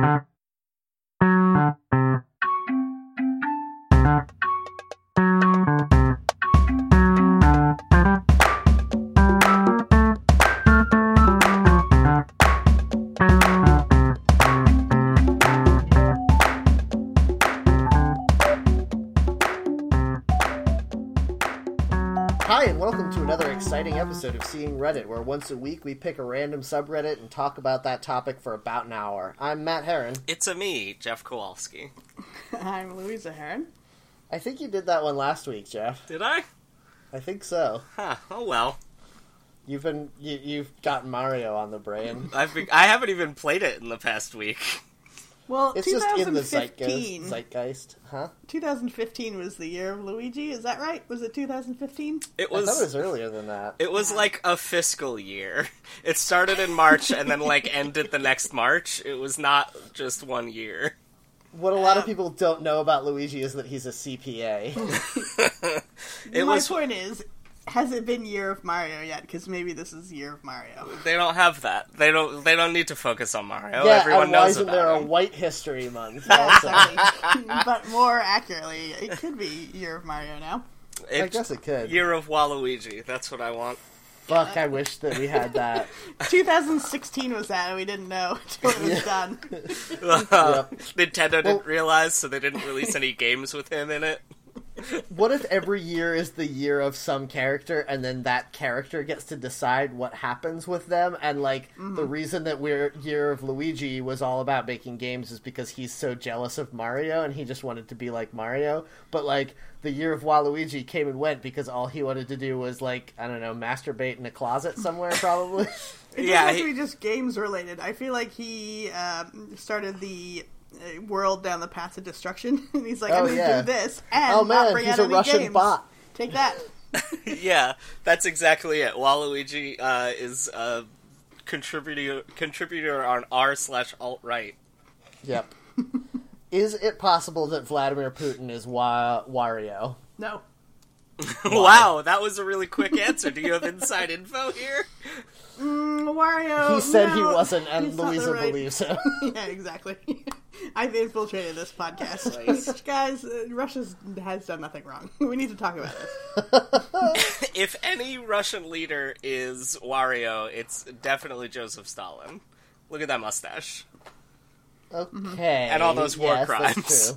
Thank you. Episode of Seeing Reddit, where once a week we pick a random subreddit and talk about that topic for about an hour. I'm Matt Herron. It's a me, Jeff Kowalski. I'm Louisa Heron. I think you did that one last week, Jeff. Did I? I think so. Huh. Oh well. You've been you, you've got Mario on the brain. I've been, I haven't even played it in the past week. Well, It's just in the 2015. zeitgeist, zeitgeist, huh? 2015 was the year of Luigi. Is that right? Was it 2015? It I thought it was. was earlier than that. It was like a fiscal year. It started in March and then like ended the next March. It was not just one year. What a lot of uh, people don't know about Luigi is that he's a CPA. It My was. point is, has it been year of Mario yet? Because maybe this is year of Mario. They don't have that. They don't. They don't need to focus on Mario. yeah, Everyone and why knows isn't about there a. White History Month? Also? but more accurately, it could be year of Mario now. I guess it could. Year of Waluigi. That's what I want. Fuck, I wish that we had that. 2016 was that, and we didn't know until it was done. Nintendo didn't Well- realize, so they didn't release any games with him in it. What if every year is the year of some character, and then that character gets to decide what happens with them? And like the reason that we're year of Luigi was all about making games is because he's so jealous of Mario, and he just wanted to be like Mario. But like the year of Waluigi came and went because all he wanted to do was like I don't know, masturbate in a closet somewhere, probably. It Yeah, doesn't have he- to be just games related. I feel like he um, started the world down the path of destruction, and he's like, Oh, "I'm gonna yeah. do this and oh not bring he's out a any Russian games. bot. Take that." yeah, that's exactly it. Waluigi uh, is a contributor contributor on r slash alt right. Yep. is it possible that Vladimir Putin is Wa- Wario? No, wow, that was a really quick answer. Do you have inside info here? Mm, Wario. He said he wasn't, and he's not the Louisa right- believes him. yeah, exactly. I've infiltrated this podcast, guys. Uh, Russia has done nothing wrong. We need to talk about this. If any Russian leader is Wario, it's definitely Joseph Stalin. Look at that mustache. Okay. And all those war yes, that's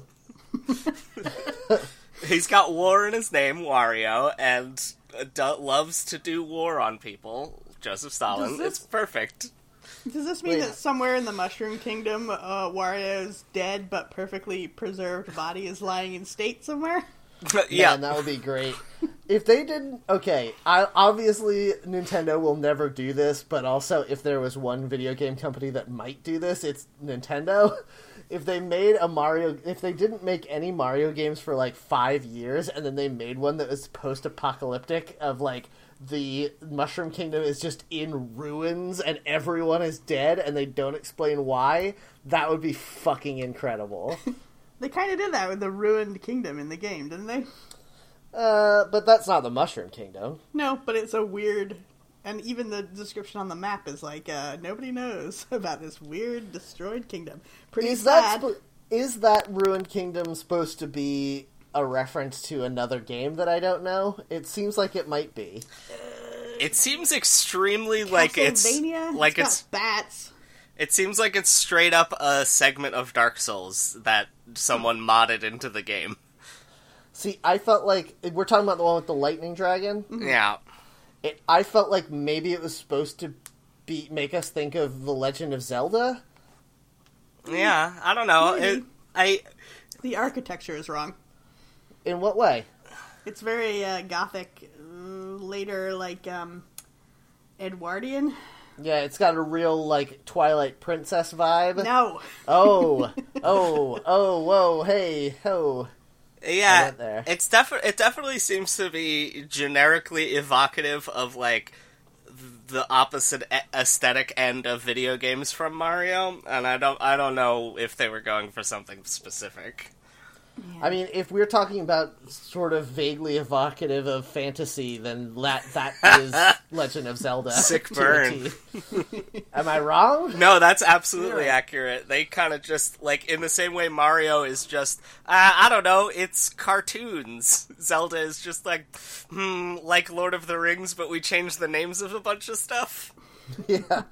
crimes. True. He's got war in his name, Wario, and uh, do- loves to do war on people. Joseph Stalin. This- It's perfect. Does this mean Wait. that somewhere in the Mushroom Kingdom, uh, Wario's dead but perfectly preserved body is lying in state somewhere? yeah, Man, that would be great. if they didn't, okay, I, obviously Nintendo will never do this, but also if there was one video game company that might do this, it's Nintendo. If they made a Mario, if they didn't make any Mario games for like five years, and then they made one that was post-apocalyptic of like the Mushroom Kingdom is just in ruins and everyone is dead and they don't explain why, that would be fucking incredible. They kind of did that with the ruined kingdom in the game, didn't they? uh, but that's not the Mushroom Kingdom. No, but it's a weird. And even the description on the map is like, uh, nobody knows about this weird destroyed kingdom. Pretty is that sp- is that ruined kingdom supposed to be a reference to another game that I don't know? It seems like it might be. it seems extremely like it's Castlevania? like got it's bats. It seems like it's straight up a segment of Dark Souls that someone modded into the game. See, I felt like we're talking about the one with the lightning dragon. Yeah. It, I felt like maybe it was supposed to be make us think of the Legend of Zelda. Yeah, I don't know. It, I The architecture is wrong. In what way? It's very uh, gothic, uh, later like um, Edwardian. Yeah, it's got a real like Twilight Princess vibe. No, Oh, oh, oh, whoa, hey, ho. Yeah, there. it's definitely it definitely seems to be generically evocative of like the opposite a- aesthetic end of video games from Mario, and I don't I don't know if they were going for something specific. I mean, if we're talking about sort of vaguely evocative of fantasy, then that that is Legend of Zelda. Sick burn. Am I wrong? No, that's absolutely Yeah. accurate. They kind of just like in the same way Mario is just uh, I don't know, it's cartoons. Zelda is just like hmm, like Lord of the Rings, but we changed the names of a bunch of stuff. Yeah.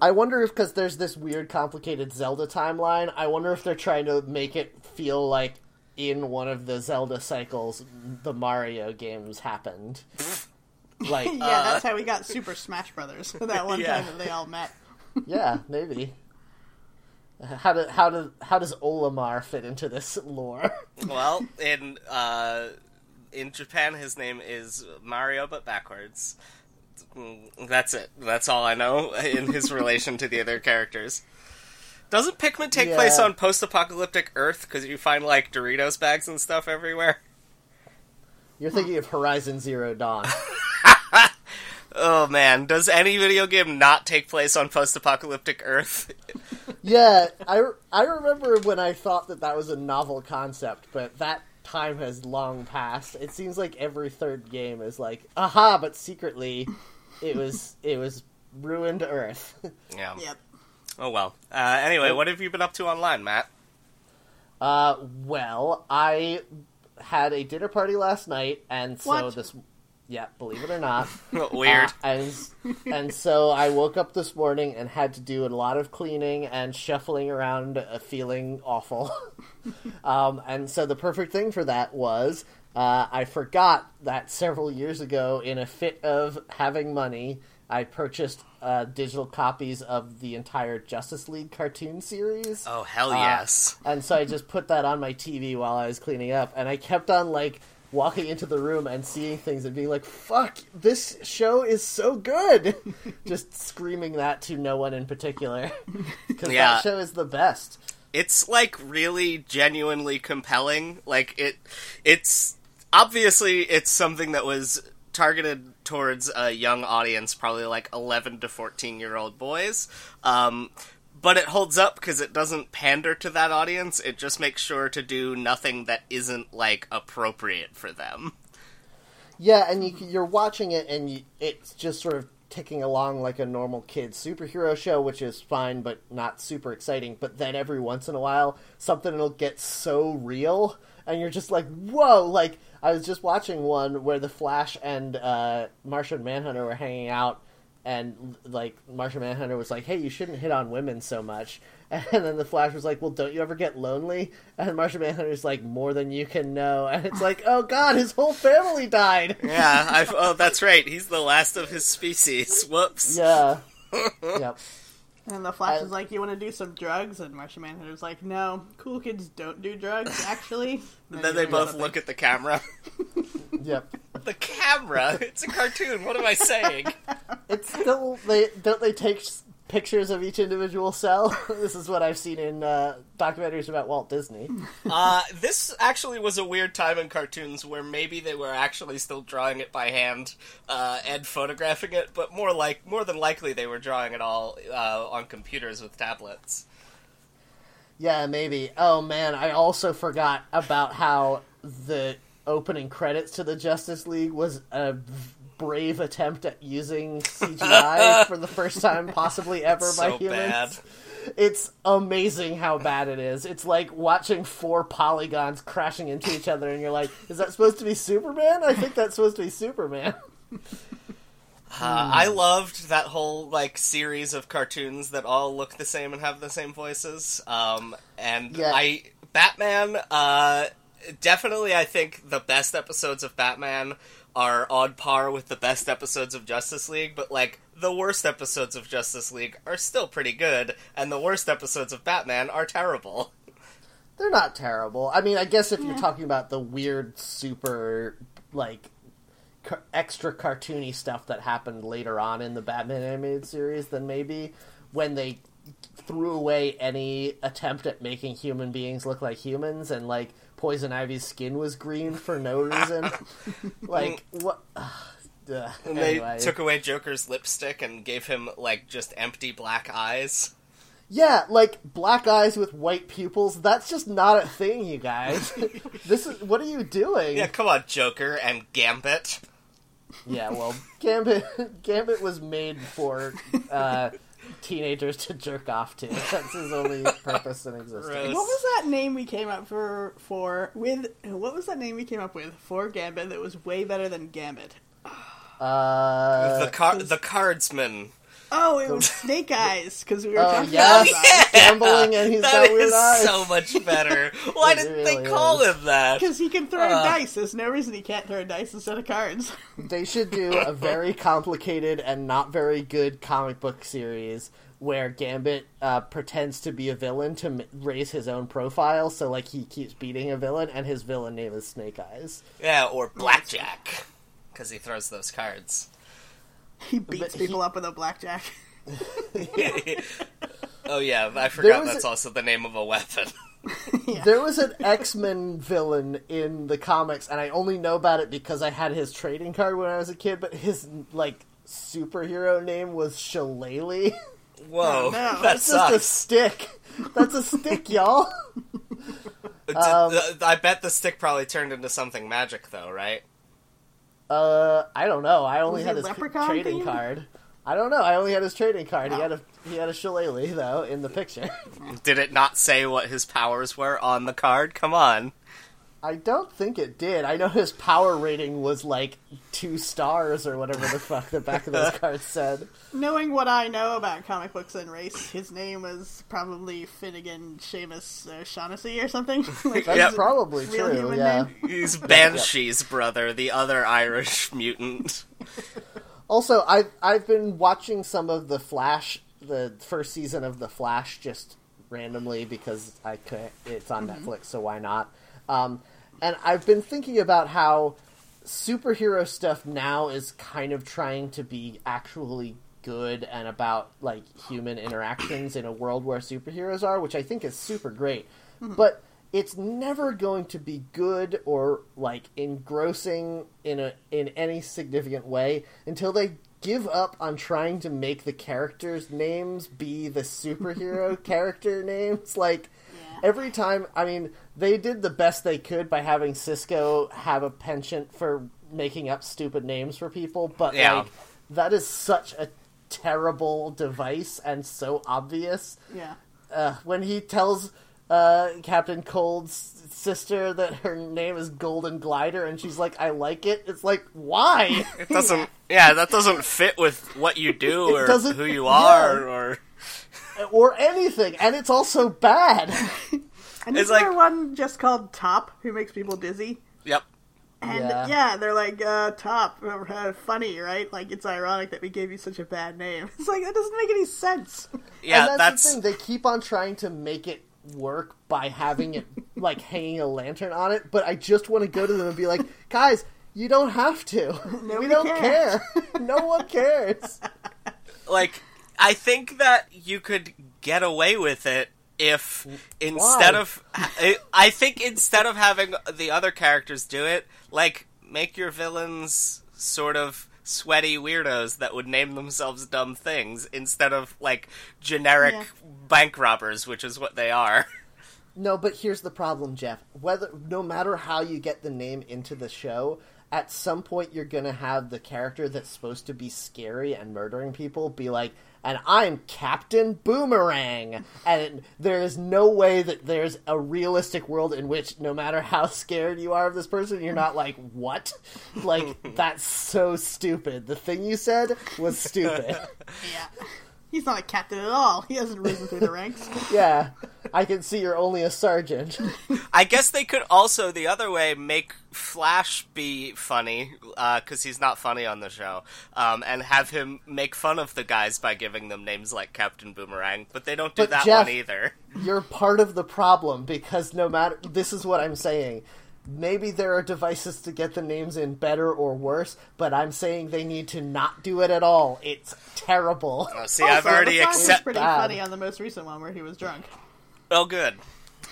I wonder if because there's this weird, complicated Zelda timeline. I wonder if they're trying to make it feel like in one of the Zelda cycles, the Mario games happened. Like, yeah, Uh, that's how we got Super Smash Brothers. That one Yeah. time that they all met. yeah, maybe. How do, how do, how does Olimar fit into this lore? Well, in uh, in Japan, his name is Mario, but backwards. That's it. That's all I know in his relation to the other characters. Doesn't Pikmin take Yeah. place on post-apocalyptic Earth? Because you find like Doritos bags and stuff everywhere. You're thinking of Horizon Zero Dawn. Oh man, does any video game not take place on post-apocalyptic Earth? yeah, I, I remember when I thought that that was a novel concept, but that time has long passed. It seems like every third game is like, aha, but secretly, it was it was ruined Earth. Yeah. Yep. Oh well. Uh, anyway, what have you been up to online, Matt? Uh, well, I had a dinner party last night, and so What? this, yeah, believe it or not, Weird. Uh, and and so I woke up this morning and had to do a lot of cleaning and shuffling around, uh, feeling awful. um, and so the perfect thing for that was uh, I forgot that several years ago, in a fit of having money, I purchased uh, digital copies of the entire Justice League cartoon series. oh hell Uh, yes. And so I just put that on my TV while I was cleaning up, and I kept on like walking into the room and seeing things and being like, "Fuck, this show is so good!" just screaming that to no one in particular because Yeah. that show is the best. it's like really genuinely compelling like it it's obviously it's something that was targeted towards a young audience probably like 11 to 14 year old boys um, but it holds up because it doesn't pander to that audience it just makes sure to do nothing that isn't like appropriate for them Yeah, and you, you're watching it, and you, it's just sort of ticking along like a normal kid superhero show, which is fine, but not super exciting. But then every once in a while, something will get so real, and you're just like, "Whoa!" Like I was just watching one where the Flash and uh, Martian Manhunter were hanging out, and like Martian Manhunter was like, "Hey, you shouldn't hit on women so much." And then the Flash was like, "Well, don't you ever get lonely?" And Martian Manhunter's like, "More than you can know." And it's like, "Oh God, his whole family died." yeah I've, oh that's right he's the last of his species whoops Yeah. yep. And the Flash I- is like, "You want to do some drugs?" And Martian Manhunter's like, "No, cool kids don't do drugs, actually." and then they both look at the camera Yep. the camera it's a cartoon what am i saying It's still they don't they take s- pictures of each individual cell. this is what I've seen in uh, documentaries about Walt Disney. Uh, this actually was a weird time in cartoons where maybe they were actually still drawing it by hand uh, and photographing it, but more like more than likely they were drawing it all uh, on computers with tablets. Yeah, maybe. Oh man, I also forgot about how the opening credits to the Justice League was a brave attempt at using CGI for the first time possibly ever by so humans. bad. It's amazing how bad it is. It's like watching four polygons crashing into each other, and you're like, "Is that supposed to be Superman? I think that's supposed to be Superman." Uh, I loved that whole like series of cartoons that all look the same and have the same voices. Um, and Yeah. I Batman. Uh, definitely, I think the best episodes of Batman are on par with the best episodes of Justice League. But like the worst episodes of Justice League are still pretty good, and the worst episodes of Batman are terrible. They're not terrible. I mean, I guess if you're talking about the weird, super like ca- extra cartoony stuff that happened later on in the Batman animated series, then maybe when they threw away any attempt at making human beings look like humans and like Poison Ivy's skin was green for no reason. like what? And anyway. they took away Joker's lipstick and gave him like just empty black eyes. Yeah, like black eyes with white pupils. That's just not a thing, you guys. this is what are you doing? Yeah, come on, Joker and Gambit. Yeah, well, Gambit Gambit was made for uh, teenagers to jerk off to. That's his only purpose in existence. Gross. What was that name we came up for for with? What was that name we came up with for Gambit that was way better than Gambit? Uh, the car- the cardsman. Oh, it was Snake Eyes because we were Oh, talking yes. about that. gambling and he's That got weird is eyes. so much better. Why It didn't they call is. him that? Because he can throw Uh. dice. There's no reason he can't throw dice instead of cards. They should do a very complicated and not very good comic book series where Gambit uh, pretends to be a villain to m- raise his own profile. So, like, he keeps beating a villain, and his villain name is Snake Eyes. Yeah, or blackjack, because he throws those cards. He beats But he- people up with a blackjack. oh yeah, I forgot that's a- also the name of a weapon. There was an X Men villain in the comics, and I only know about it because I had his trading card when I was a kid. But his like superhero name was Shillelagh. Whoa, Oh, no. that That's just a stick. That's a stick, y'all. Did- um, I bet the stick probably turned into something magic, though, right? Uh, I don't know. I only Was had his trading themed? card. I don't know. I only had his trading card. He Oh. had a he had a shillelagh though in the picture. Did it not say what his powers were on the card? Come on. I don't think it did. I know his power rating was like two stars or whatever the fuck the back of those cards said. Knowing what I know about comic books and race, his name was probably Finnegan Seamus uh, Shaughnessy or something. like, That's Yep. probably Real true. human Yeah. name? He's Banshee's brother, the other Irish mutant. Also, I've I've been watching some of the Flash, the first season of the Flash, just randomly because I could. It's on Netflix, so why not? Um, and I've been thinking about how superhero stuff now is kind of trying to be actually good and about like human interactions in a world where superheroes are, which I think is super great. Mm-hmm. But it's never going to be good or like engrossing in a in any significant way until they give up on trying to make the characters' names be the superhero character names. Like. Every time, I mean, they did the best they could by having Cisco have a penchant for making up stupid names for people, but Yeah. like that is such a terrible device and so obvious Yeah. uh, when he tells uh, Captain Cold's sister that her name is Golden Glider, and she's like, "I like it." It's like, why? It doesn't. Yeah, that doesn't fit with what you do or who you yeah. are or. Or anything, and it's also bad. And isn't there one just called Top who makes people dizzy? Yep. And Yeah. yeah, they're like, uh, Top, uh, funny, right? Like, it's ironic that we gave you such a bad name. It's like, that doesn't make any sense. Yeah, and that's, that's. the thing; they keep on trying to make it work by having it like hanging a lantern on it. But I just want to go to them and be like, "Guys, you don't have to. we don't cares." care. no one cares." like I think that you could get away with it if instead Why? of I- think instead of having the other characters do it, like make your villains sort of sweaty weirdos that would name themselves dumb things instead of like generic Yeah. bank robbers, which is what they are. No, but here's the problem, Jeff. Whether no matter how you get the name into the show, at some point you're gonna have the character that's supposed to be scary and murdering people be like, and I'm Captain Boomerang. And there is no way that there's a realistic world in which no matter how scared you are of this person, you're not like, what? Like, that's so stupid. The thing you said was stupid. Yeah. He's not a captain at all. He hasn't risen through the ranks. yeah. I can see you're only a sergeant. I guess they could also the other way make Flash be funny because he's not funny on the show, um, and have him make fun of the guys by giving them names like Captain Boomerang. But they don't do But that Jeff- one either. you're part of the problem because no matter this is what I'm saying. Maybe there are devices to get the names in better or worse, but I'm saying they need to not do it at all. It's terrible. Oh, see, I've already the song accepted. pretty Bad. funny on the most recent one where he was drunk. Oh, good.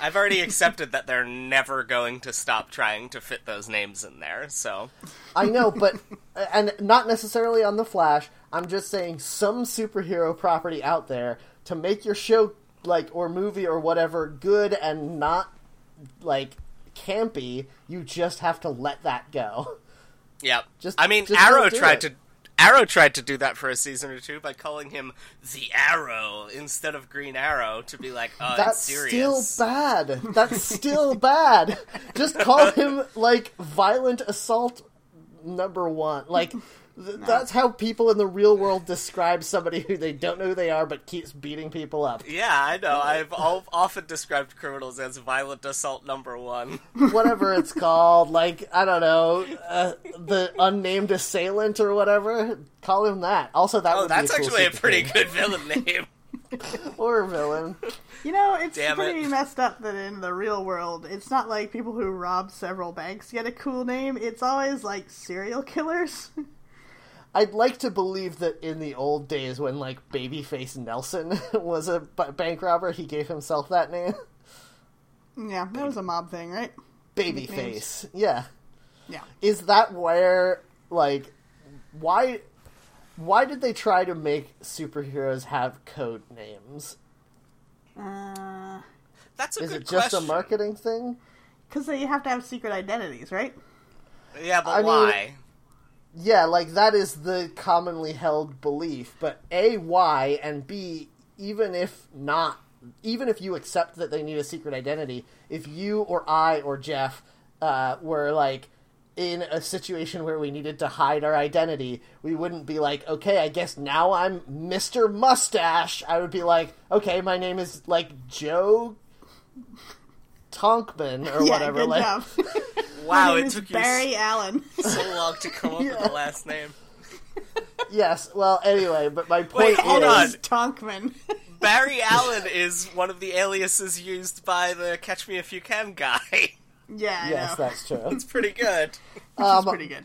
I've already accepted that they're never going to stop trying to fit those names in there. So I know, but and not necessarily on the Flash. I'm just saying some superhero property out there to make your show like or movie or whatever good and not like campy, you just have to let that go. Yep. Just- I mean, just Arrow tried it. to Arrow tried to do that for a season or two by calling him the Arrow instead of Green Arrow to be like, oh, That's still bad. That's still bad. Just call him like violent assault number one. Like th- that's how people in the real world describe somebody who they don't know who they are but keeps beating people up. Yeah, I know. I've al- often described criminals as violent assault number one. Whatever it's called, like I don't know, uh, the unnamed assailant or whatever. Call him that. Also, that Oh, would be that's a cool actually a pretty thing. good villain name. or villain. You know, it's Damn pretty it. messed up that in the real world, it's not like people who rob several banks get a cool name. It's always like serial killers. I'd like to believe that in the old days when like Babyface Nelson was a bank robber, he gave himself that name. yeah, that was a mob thing, right? Babyface. Yeah. Yeah. Is that where like why why did they try to make superheroes have code names? Uh, That's a Is good it just question. a marketing thing? because you have to have secret identities, right? Yeah, but I mean- why? Yeah, like that is the commonly held belief, but A why and B even if not even if you accept that they need a secret identity, if you or I or Jeff uh, were like in a situation where we needed to hide our identity, we wouldn't be like, okay, I guess now I'm Mr. Mustache. I would be like, okay, my name is like Joe Tonkman or yeah, whatever. good like. Wow, My name it is took you Barry Allen. so long to come up with Yeah. the last name. yes. Well, anyway, but my point Wait, hold is, on. Tonkman. Barry Allen is one of the aliases used by the Catch Me If You Can guy. yeah, I yes, know. that's true. It's pretty good. Um, It's pretty good.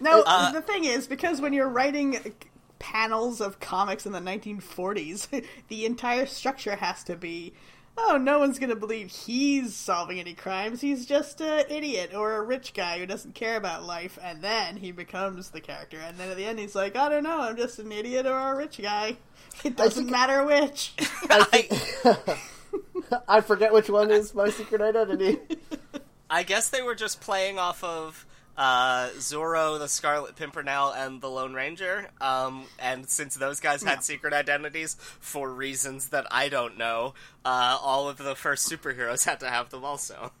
No, Uh, the thing is, because when you're writing panels of comics in the 1940s, the entire structure has to be, oh, no one's going to believe he's solving any crimes. He's just an idiot or a rich guy who doesn't care about life. And then he becomes the character. And then at the end, he's like, I don't know, I'm just an idiot or a rich guy. It doesn't think- matter which. I, I forget which one is my secret identity. I guess they were just playing off of uh, Zorro, the Scarlet Pimpernel, and the Lone Ranger. Um, and since those guys had secret identities for reasons that I don't know, uh, all of the first superheroes had to have them also.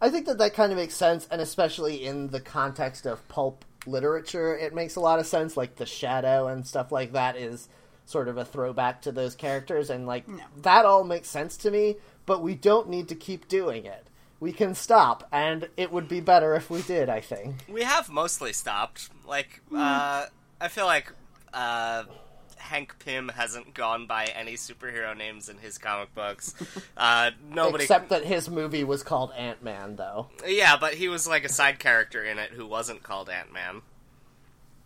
I think that that kind of makes sense, and especially in the context of pulp literature, it makes a lot of sense. Like the Shadow and stuff like that is sort of a throwback to those characters, and like that all makes sense to me. But we don't need to keep doing it. We can stop, and it would be better if we did. I think. We have mostly stopped. Like, uh, I feel like uh, Hank Pym hasn't gone by any superhero names in his comic books. Uh, nobody. Except that his movie was called Ant Man, though. Yeah, but he was like a side character in it who wasn't called Ant Man.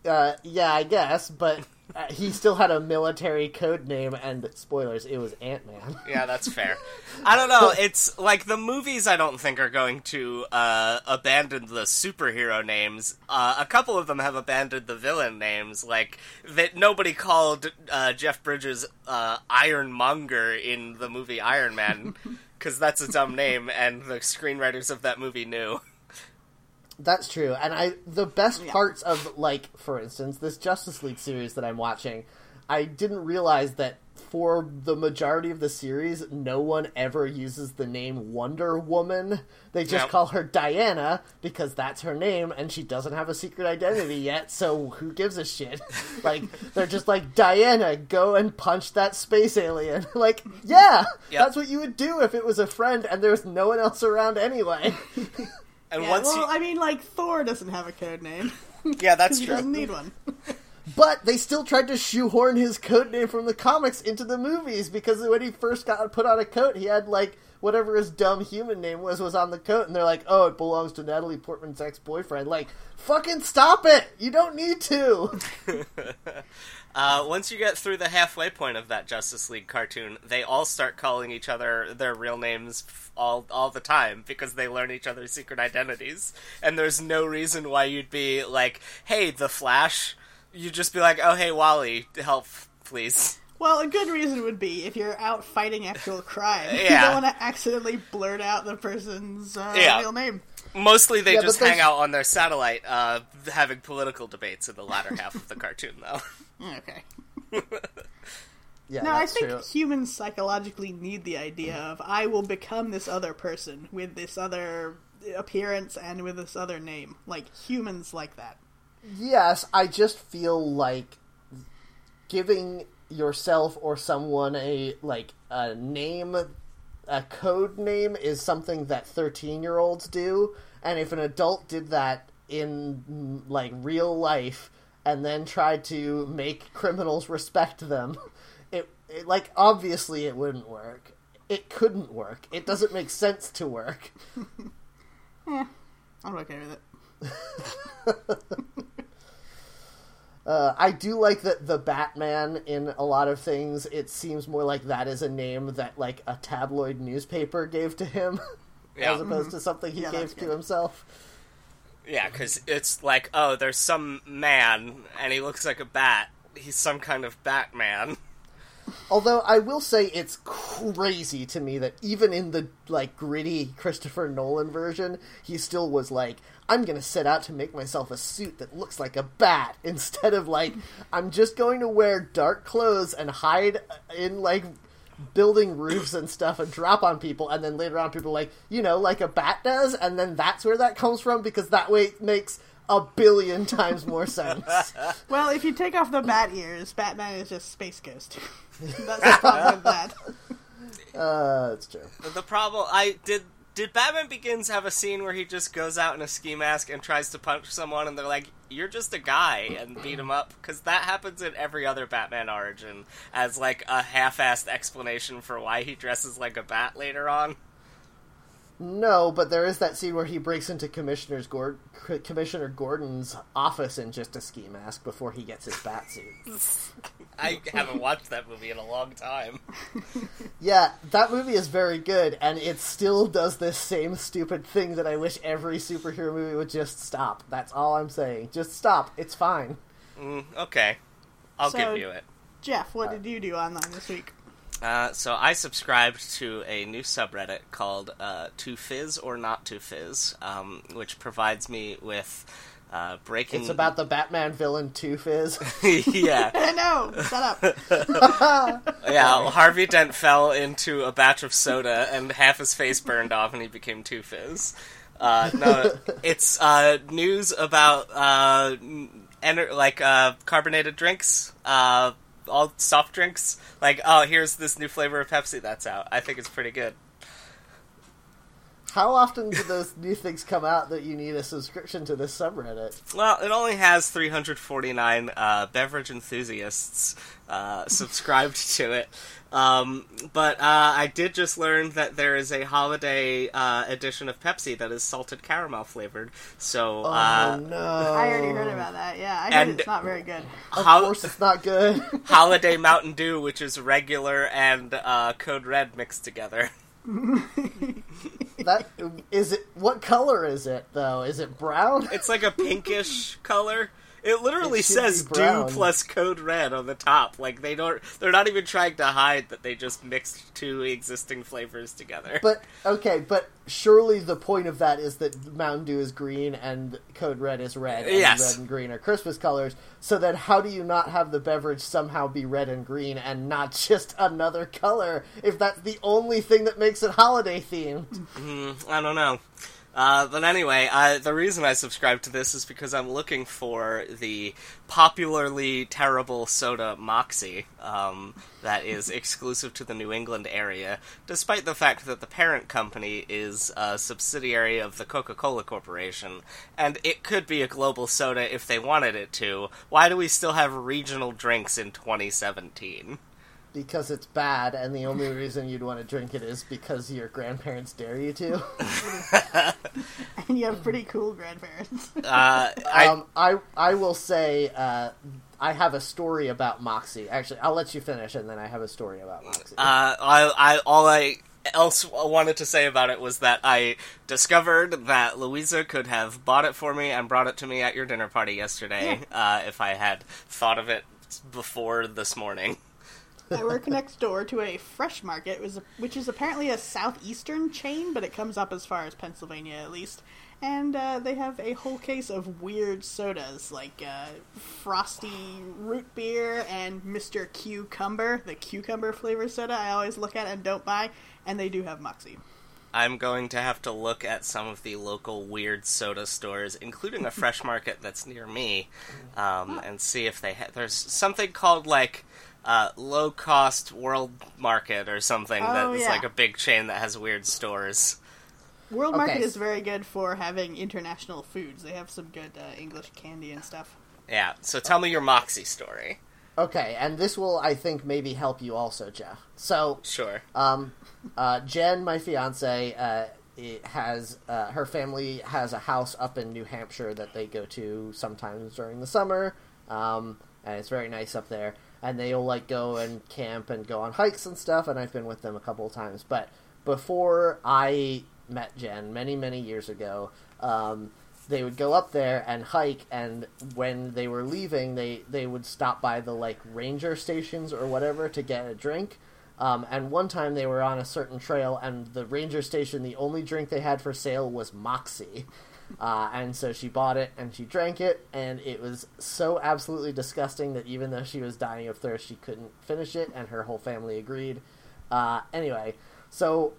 Uh, yeah, I guess, but uh, he still had a military code name, and spoilers, it was Ant Man. Yeah, that's fair. I don't know. It's like the movies. I don't think are going to uh, abandon the superhero names. Uh, a couple of them have abandoned the villain names, like that. Nobody called uh, Jeff Bridges uh, Ironmonger in the movie Iron Man because that's a dumb name, and the screenwriters of that movie knew. That's true, and I the best parts of like, for instance, this Justice League series that I'm watching, I didn't realize that for the majority of the series, no one ever uses the name Wonder Woman. They just Yep. call her Diana because that's her name, and she doesn't have a secret identity yet. So who gives a shit? like they're just like Diana, go and punch that space alien. like, yeah, Yep. that's what you would do if it was a friend and there was no one else around anyway. And Yeah, once well, you, I mean, like, Thor doesn't have a code name. yeah, that's true. he true. doesn't need one. But they still tried to shoehorn his code name from the comics into the movies because when he first got put on a coat, he had like whatever his dumb human name was was on the coat, and they're like, "Oh, it belongs to Natalie Portman's ex boyfriend." Like, fucking stop it! You don't need to. Uh, once you get through the halfway point of that Justice League cartoon, they all start calling each other their real names all all the time because they learn each other's secret identities. And there's no reason why you'd be like, "Hey, the Flash." You'd just be like, "Oh, hey, Wally, help, please." Well, a good reason would be if you're out fighting actual crime. You don't want to accidentally blurt out the person's uh, Yeah. real name. Mostly they Yeah, just hang out on their satellite, uh, having political debates in the latter half of the cartoon, though. Okay. Yeah, No, I think true. humans psychologically need the idea of I will become this other person with this other appearance and with this other name. Like humans like that. Yes, I just feel like giving yourself or someone a like a name, a code name is something that 13-year-olds do, and if an adult did that in like real life and then tried to make criminals respect them, it, it like obviously it wouldn't work. It couldn't work. It doesn't make sense to work. yeah, I'm okay with it. Uh, I do like that the Batman in a lot of things. It seems more like that is a name that like a tabloid newspaper gave to him, Yeah. as opposed to something he Yeah, gave to good. himself. Yeah, because it's like, oh, there's some man, and he looks like a bat. He's some kind of Batman. Although I will say it's crazy to me that even in the like gritty Christopher Nolan version, he still was like, "I'm gonna set out to make myself a suit that looks like a bat," instead of like, "I'm just going to wear dark clothes and hide in like." Building roofs and stuff and drop on people and then later on people are like you know like a bat does and then that's where that comes from because that way it makes a billion times more sense Well, if you take off the bat ears, Batman is just Space Ghost. That's the problem with that. uh that's true The problem, I did. Did Batman Begins have a scene where he just goes out in a ski mask and tries to punch someone, and they're like, "You're just a guy," and beat him up? Because that happens in every other Batman origin as like a half-assed explanation for why he dresses like a bat later on. No, but there is that scene where he breaks into Commissioner's Gord- Commissioner Gordon's office in just a ski mask before he gets his bat suit. I haven't watched that movie in a long time. Yeah, that movie is very good, and it still does this same stupid thing that I wish every superhero movie would just stop. That's all I'm saying. Just stop. It's fine. Mm, okay, I'll So- give you it. Jeff, what did you do online this week? Uh, so I subscribed to a new subreddit called uh, "To Fizz or Not to Fizz," um, which provides me with uh, breaking. It's about the Batman villain Two Fizz. yeah, I know. shut up. yeah. Harvey Dent fell into a batch of soda, and half his face burned off, and he became Two Fizz. Uh, no, it's uh, news about uh, ener- like uh, carbonated drinks, uh, all soft drinks. Like, oh, here's this new flavor of Pepsi that's out. I think it's pretty good. How often do those new things come out that you need a subscription to this subreddit? Well, it only has 349 uh, beverage enthusiasts uh, subscribed to it. Um, but uh, I did just learn that there is a holiday uh, edition of Pepsi that is salted caramel flavored. So, uh, oh no! I already heard about that. Yeah, I heard And- it's not very good. Of Hol- course, it's not good. holiday Mountain Dew, which is regular and uh, Code Red mixed together. that is it. What color is it though? Is it brown? It's like a pinkish color. It literally It says Dew plus Code Red on the top. Like they don't. They're not even trying to hide that they just mixed two existing flavors together. But okay, but surely the point of that is that Mountain Dew is green and Code Red is red, and Yes. red and green are Christmas colors. So then, how do you not have the beverage somehow be red and green and not just another color? If that's the only thing that makes it holiday themed, mm, I don't know. Uh, but anyway, I, the reason I subscribe to this is because I'm looking for the popularly terrible soda Moxie um, that is exclusive to the New England area, despite the fact that the parent company is a subsidiary of the Coca Cola Corporation, and it could be a global soda if they wanted it to. Why do we still have regional drinks in 2017? Because it's bad, and the only reason you'd want to drink it is because your grandparents dare you to. And you have pretty cool grandparents. Uh, I, um, I I will say uh, I have a story about Moxie. Actually, I'll let you finish, and then I have a story about Moxie. Uh, I, I, all I else wanted to say about it was that I discovered that Louisa could have bought it for me and brought it to me at your dinner party yesterday uh, if I had thought of it before this morning. I work next door to a fresh market, which is apparently a southeastern chain, but it comes up as far as Pennsylvania at least. And uh, they have a whole case of weird sodas like uh, frosty root beer and Mr. Cucumber, the cucumber flavor soda I always look at and don't buy. And they do have Moxie. I'm going to have to look at some of the local weird soda stores, including a fresh market that's near me, um, and see if they have. There's something called like uh, low cost world market or something Oh, that's yeah. like a big chain that has weird stores. World Okay. Market is very good for having international foods. They have some good uh, English candy and stuff. Yeah. So tell me your Moxie story. Okay, and this will, I think, maybe help you also, Jeff. So, Sure. um, uh, Jen, my fiance, uh, it has uh, her family has a house up in New Hampshire that they go to sometimes during the summer, um, and it's very nice up there. And they'll like go and camp and go on hikes and stuff. And I've been with them a couple of times. But before I met Jen many many years ago, um, they would go up there and hike. And when they were leaving, they they would stop by the like ranger stations or whatever to get a drink. Um, and one time they were on a certain trail, and the ranger station, the only drink they had for sale was Moxie. Uh, and so she bought it and she drank it, and it was so absolutely disgusting that even though she was dying of thirst, she couldn't finish it, and her whole family agreed. Uh, anyway, so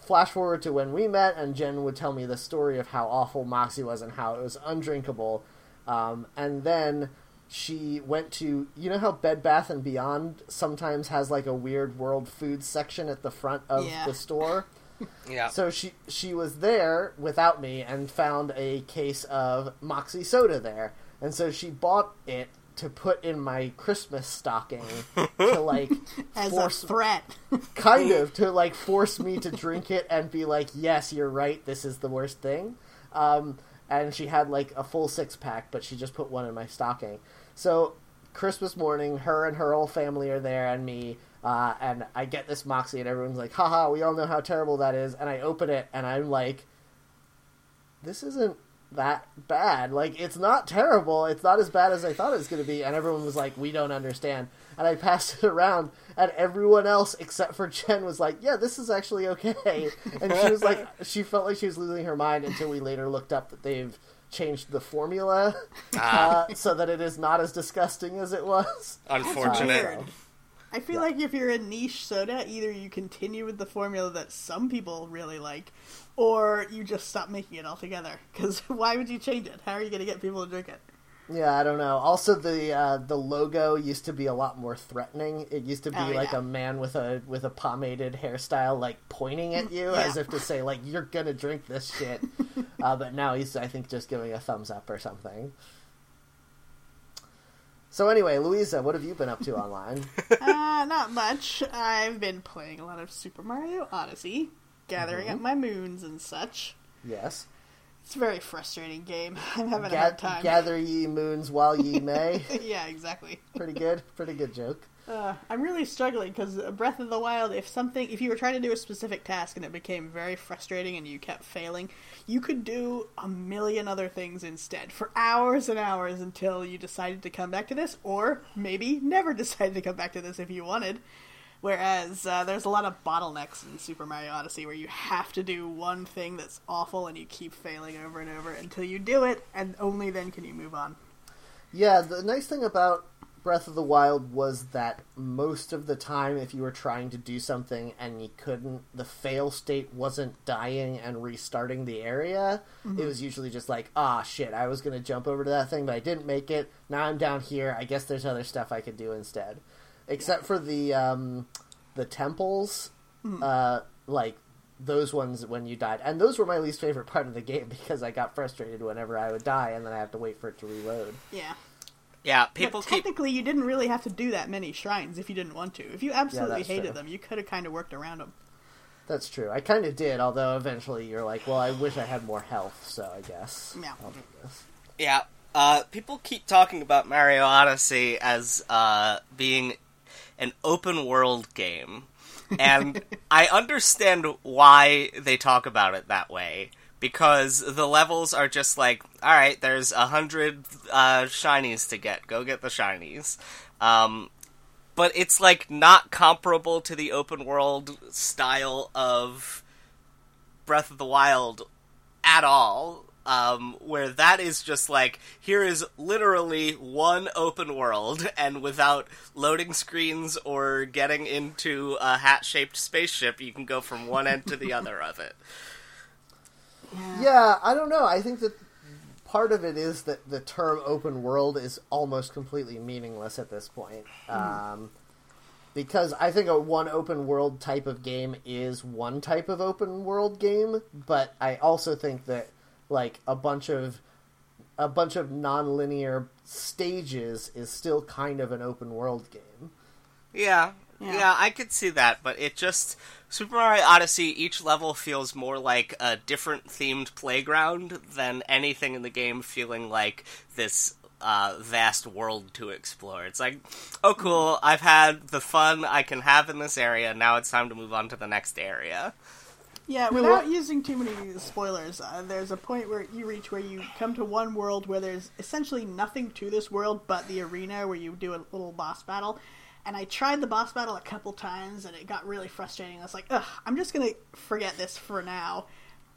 flash forward to when we met, and Jen would tell me the story of how awful Moxie was and how it was undrinkable. Um, and then she went to you know how Bed Bath and Beyond sometimes has like a weird world food section at the front of Yeah. the store. Yeah. So she she was there without me and found a case of Moxie soda there, and so she bought it to put in my Christmas stocking to like As force a threat. kind of to like force me to drink it and be like, yes, you're right, this is the worst thing. Um, and she had like a full six pack, but she just put one in my stocking. So Christmas morning, her and her whole family are there, and me. Uh, and I get this Moxie, and everyone's like, haha, we all know how terrible that is. And I open it, and I'm like, this isn't that bad. Like, it's not terrible. It's not as bad as I thought it was going to be. And everyone was like, we don't understand. And I passed it around, and everyone else except for Jen was like, yeah, this is actually okay. And she was like, she felt like she was losing her mind until we later looked up that they've changed the formula uh, so that it is not as disgusting as it was. Unfortunate. Weird. I feel like if you're a niche soda, either you continue with the formula that some people really like, or you just stop making it altogether. Because why would you change it? How are you going to get people to drink it? Yeah, I don't know. Also, the uh, the logo used to be a lot more threatening. It used to be Oh, like yeah. a man with a with a pomaded hairstyle, like pointing at you as if to say, like, "You're gonna drink this shit." uh, but now he's, I think, just giving a thumbs up or something. So anyway, Louisa, what have you been up to online? uh, not much. I've been playing a lot of Super Mario Odyssey, gathering up my moons and such. Yes, It's a very frustrating game. I'm having a hard time. gather ye moons while ye may. yeah, exactly. Pretty good. Pretty good joke. Uh, I'm really struggling because Breath of the Wild, if something, if you were trying to do a specific task and it became very frustrating and you kept failing, you could do a million other things instead for hours and hours until you decided to come back to this, or maybe never decided to come back to this if you wanted. Whereas uh, there's a lot of bottlenecks in Super Mario Odyssey where you have to do one thing that's awful and you keep failing over and over until you do it, and only then can you move on. Yeah, the nice thing about Breath of the Wild was that most of the time, if you were trying to do something and you couldn't, the fail state wasn't dying and restarting the area. It was usually just like, ah, shit, I was going to jump over to that thing, but I didn't make it. Now I'm down here. I guess there's other stuff I could do instead. Except for the um, the temples, uh, like those ones when you died, and those were my least favorite part of the game because I got frustrated whenever I would die, and then I have to wait for it to reload. Yeah. Yeah, But people keep technically, you didn't really have to do that many shrines if you didn't want to. If you absolutely that's hated true. them, you could have kind of worked around them. That's true. I kind of did, although eventually you're like, well, I wish I had more health, so I guess. Yeah. I'll do this. Yeah, uh, people keep talking about Mario Odyssey as uh, being an open world game, and I understand why they talk about it that way. Because the levels are just like, all right, there's a hundred uh, shinies to get. Go get the shinies. Um, but it's like not comparable to the open world style of Breath of the Wild at all. Um, where that is just like here is literally one open world, and without loading screens or getting into a hat-shaped spaceship, you can go from one end to the other of it. Yeah, I don't know. I think that part of it is that the term open world is almost completely meaningless at this point. Um, because I think a one open world type of game is one type of open world game, but I also think that like a bunch of a bunch of non-linear stages is still kind of an open world game. Yeah, Yeah. yeah, I could see that, but it just Super Mario Odyssey. Each level feels more like a different themed playground than anything in the game feeling like this uh, vast world to explore. It's like, oh, cool! I've had the fun I can have in this area. Now it's time to move on to the next area. Yeah, without using too many spoilers, uh, there's a point where you reach where you come to one world where there's essentially nothing to this world but the arena where you do a little boss battle. And I tried the boss battle a couple times and it got really frustrating. I was like, ugh, I'm just gonna forget this for now.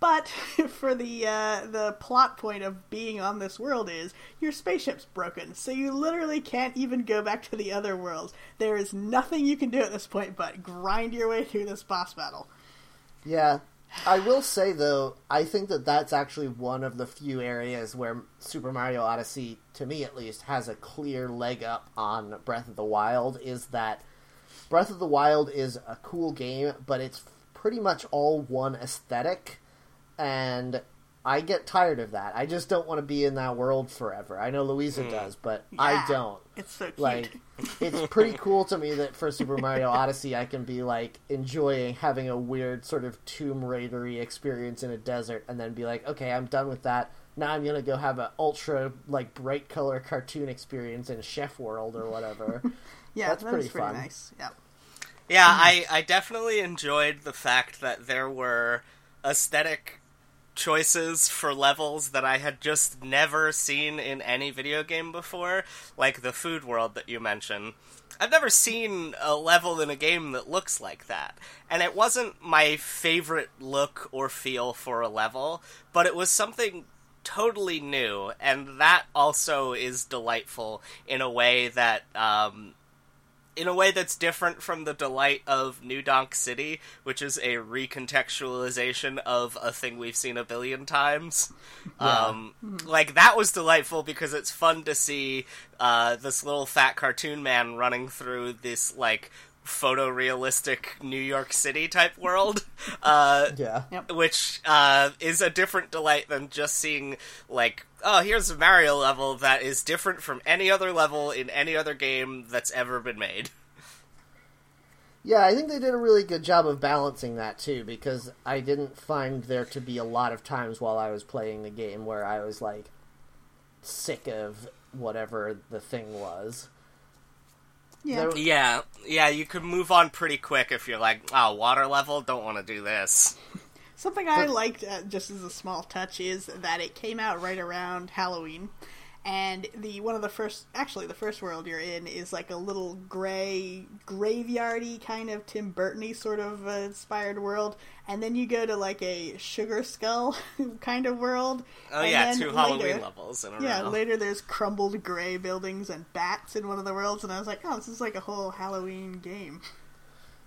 But for the uh, the plot point of being on this world is your spaceship's broken, so you literally can't even go back to the other worlds. There is nothing you can do at this point but grind your way through this boss battle. Yeah. I will say though, I think that that's actually one of the few areas where Super Mario Odyssey, to me at least, has a clear leg up on Breath of the Wild. Is that Breath of the Wild is a cool game, but it's pretty much all one aesthetic, and I get tired of that. I just don't want to be in that world forever. I know Louisa hmm. does, but I don't It's so cute. like it's pretty cool to me that for Super Mario Odyssey I can be like enjoying having a weird sort of Tomb Raidery experience in a desert and then be like, okay, I'm done with that. Now I'm gonna go have an ultra like bright color cartoon experience in Chef World or whatever. yeah, that's that pretty is pretty fun. nice. Yeah. Yeah, I, I definitely enjoyed the fact that there were aesthetic choices for levels that I had just never seen in any video game before, like the food world that you mentioned. I've never seen a level in a game that looks like that. And it wasn't my favorite look or feel for a level, but it was something totally new, and that also is delightful in a way that um, in a way that's different from the delight of New Donk City, which is a recontextualization of a thing we've seen a billion times. Um, like that was delightful because it's fun to see uh, this little fat cartoon man running through this like photorealistic New York City type world. Uh, yeah. Yep. which uh, is a different delight than just seeing like oh here's a mario level that is different from any other level in any other game that's ever been made Yeah, I think they did a really good job of balancing that too, because I didn't find there to be a lot of times while I was playing the game where I was like sick of whatever the thing was. Yeah. There- yeah yeah you could move on pretty quick if you're like oh water level don't want to do this Something I liked, uh, just as a small touch, is that it came out right around Halloween, and the one of the first, actually the first world you're in is like a little gray, graveyardy kind of Tim Burton-y sort of uh, inspired world, and then you go to like a sugar skull kind of world. oh yeah two later- halloween levels Yeah, row later there's crumbled gray buildings and bats in one of the worlds, and I was like, oh, this is like a whole Halloween game.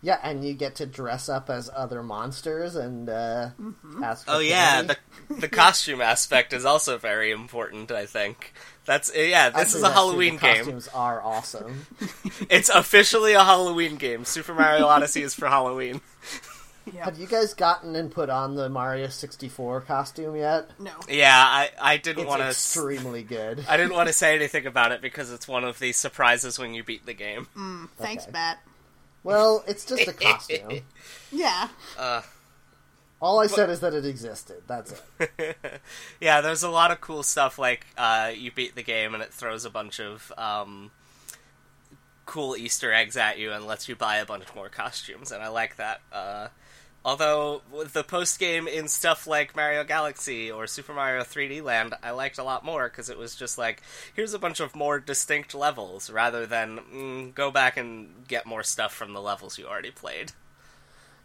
Yeah, and you get to dress up as other monsters and uh, mm-hmm. ask. For oh yeah candy. the the costume aspect is also very important i think that's eh, yeah this Actually, is a that's true, halloween the game Costumes are awesome. it's officially a halloween game super mario odyssey is for halloween Yeah. Have you guys gotten and put on the Mario sixty four costume yet? No. Yeah, I, I didn't want to. extremely good. I didn't want to say anything about it because it's one of the surprises when you beat the game. Mm, thanks, Okay. Matt. Well, it's just a costume. Yeah. All I said is that it existed. That's it. Yeah, there's a lot of cool stuff like uh, you beat the game and it throws a bunch of um, cool Easter eggs at you and lets you buy a bunch more costumes, and I like that. Uh, Although the post game in stuff like Mario Galaxy or Super Mario 3D Land, I liked a lot more because it was just like, here's a bunch of more distinct levels rather than mm, go back and get more stuff from the levels you already played.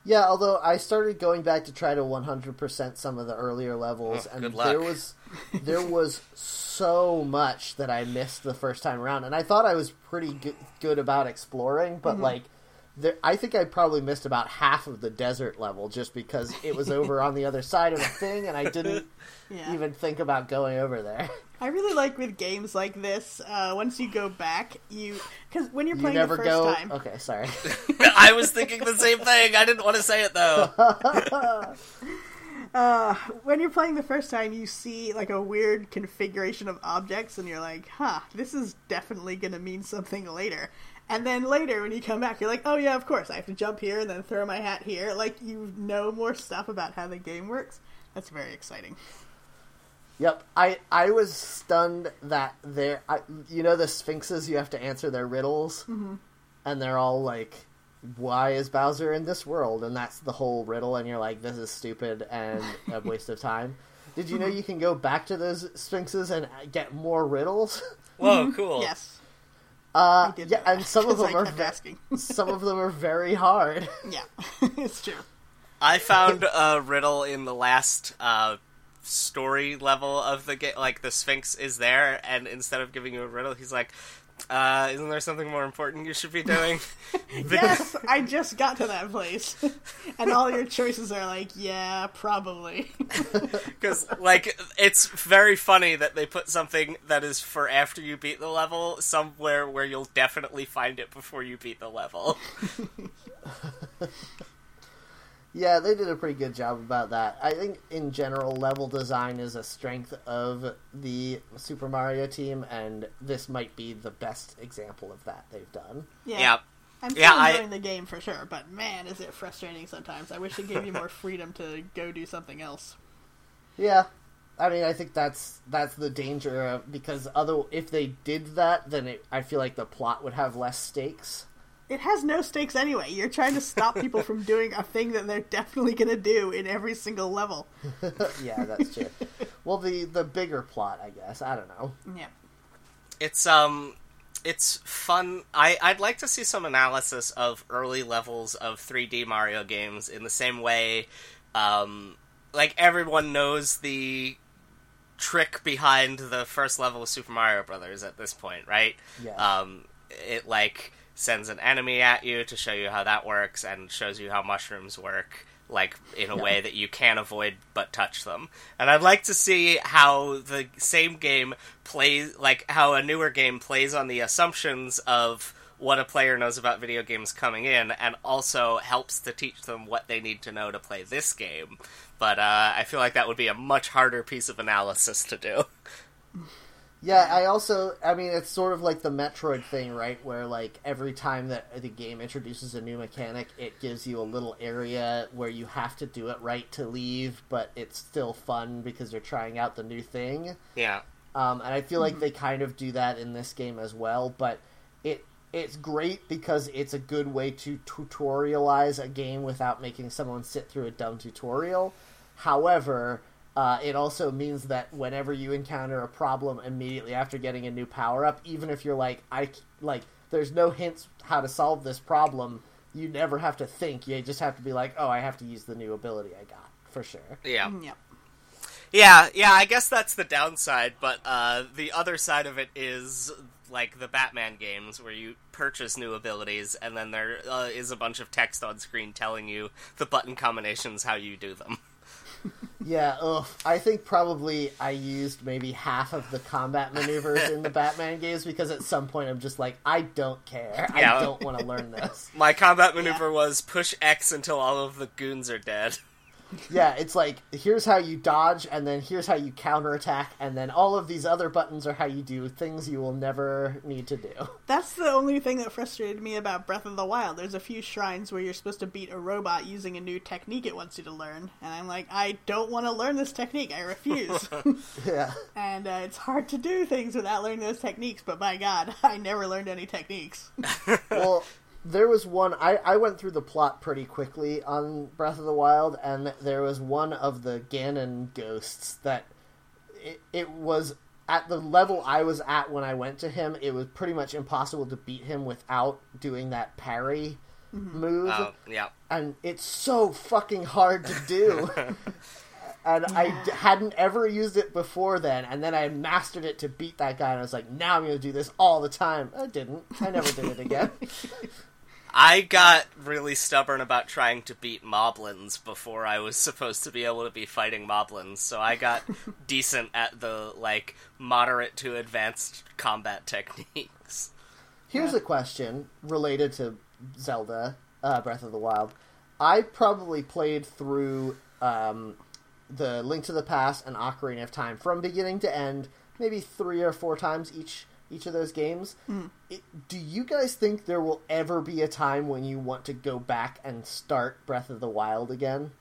Yeah, although I started going back to try to 100% some of the earlier levels, Oh, and good luck. there was there was so much that I missed the first time around, and I thought I was pretty good, good about exploring, but like. There, I think I probably missed about half of the desert level just because it was over on the other side of the thing, and I didn't Yeah. even think about going over there. I really like with games like this. Uh, once you go back, you because when you're You playing never the first go. time, Okay, sorry. I was thinking the same thing. I didn't want to say it though. uh, when you're playing the first time, you see like a weird configuration of objects, and you're like, "Huh, this is definitely going to mean something later." And then later, when you come back, you're like, "Oh yeah, of course, I have to jump here and then throw my hat here." Like you know more stuff about how the game works. That's very exciting. Yep, I I was stunned that there. I, you know the sphinxes, you have to answer their riddles, mm-hmm. and they're all like, "Why is Bowser in this world?" And that's the whole riddle, and you're like, "This is stupid and a waste of time." Did you know you can go back to those sphinxes and get more riddles? Whoa, cool. Yes, Uh, I did. yeah, that, and some of them I are ve- asking. some of them are very hard. yeah, it's true. I found a riddle in the last uh, story level of the game. Like the Sphinx is there, and instead of giving you a riddle, he's like, uh, "Isn't there something more important you should be doing?" Yes, I just got to that place, and all your choices are like, yeah, probably. Because like it's very funny that they put something that is for after you beat the level somewhere where you'll definitely find it before you beat the level. Yeah, they did a pretty good job about that. I think in general, level design is a strength of the Super Mario team, and this might be the best example of that they've done. Yeah, yeah. I'm still Yeah, I- enjoying the game for sure, but man, is it frustrating sometimes. I wish it gave you more freedom to go do something else. Yeah, I mean, I think that's that's the danger of because other if they did that, then it, I feel like the plot would have less stakes. It has no stakes anyway. You're trying to stop people from doing a thing that they're definitely going to do in every single level. yeah, that's true. well, the the bigger plot, I guess. I don't know. Yeah. It's um it's fun. I I'd like to see some analysis of early levels of 3D Mario games in the same way um like everyone knows the trick behind the first level of Super Mario Brothers at this point, right? Yeah. Um it like sends an enemy at you to show you how that works and shows you how mushrooms work like in a Yeah. way that you can't avoid but touch them. And I'd like to see how the same game plays like how a newer game plays on the assumptions of what a player knows about video games coming in and also helps to teach them what they need to know to play this game. But uh, I feel like that would be a much harder piece of analysis to do. Yeah, I also, I mean, it's sort of like the Metroid thing, right? Where like every time that the game introduces a new mechanic, it gives you a little area where you have to do it right to leave, but it's still fun because you're trying out the new thing. Yeah. Um, and I feel like they kind of do that in this game as well, but it it's great because it's a good way to tutorialize a game without making someone sit through a dumb tutorial. However, uh, it also means that whenever you encounter a problem immediately after getting a new power up, even if you're like I c- like there's no hints how to solve this problem, you never have to think. You just have to be like, oh, I have to use the new ability I got for sure. Yeah. Yeah. Yeah, yeah, I guess that's the downside, but uh, the other side of it is like the Batman games where you purchase new abilities and then there uh, is a bunch of text on screen telling you the button combinations how you do them. Yeah, ugh. I think probably I used maybe half of the combat maneuvers in the Batman games because at some point I'm just like, I don't care. Yeah. I don't want to learn this. My combat maneuver was push X until all of the goons are dead. Yeah, it's like, here's how you dodge, and then here's how you counterattack, and then all of these other buttons are how you do things you will never need to do. That's the only thing that frustrated me about Breath of the Wild. There's a few shrines where you're supposed to beat a robot using a new technique it wants you to learn, and I'm like, I don't want to learn this technique. I refuse. Yeah. and uh, it's hard to do things without learning those techniques. But by God, I never learned any techniques. Well, there was one I, I went through the plot pretty quickly on Breath of the Wild, and there was one of the Ganon ghosts that it, it was at the level I was at when I went to him. It was pretty much impossible to beat him without doing that parry mm-hmm. move, Oh, yeah. and it's so fucking hard to do. And I d- hadn't ever used it before then, and then I mastered it to beat that guy, and I was like, now I'm going to do this all the time. I didn't. I never did it again. I got really stubborn about trying to beat moblins before I was supposed to be able to be fighting moblins, so I got decent at the like moderate to advanced combat techniques. Here's a question related to Zelda uh, Breath of the Wild. I probably played through um, the Link to the Past and Ocarina of Time from beginning to end, maybe three or four times each each of those games. It, do you guys think there will ever be a time when you want to go back and start Breath of the Wild again?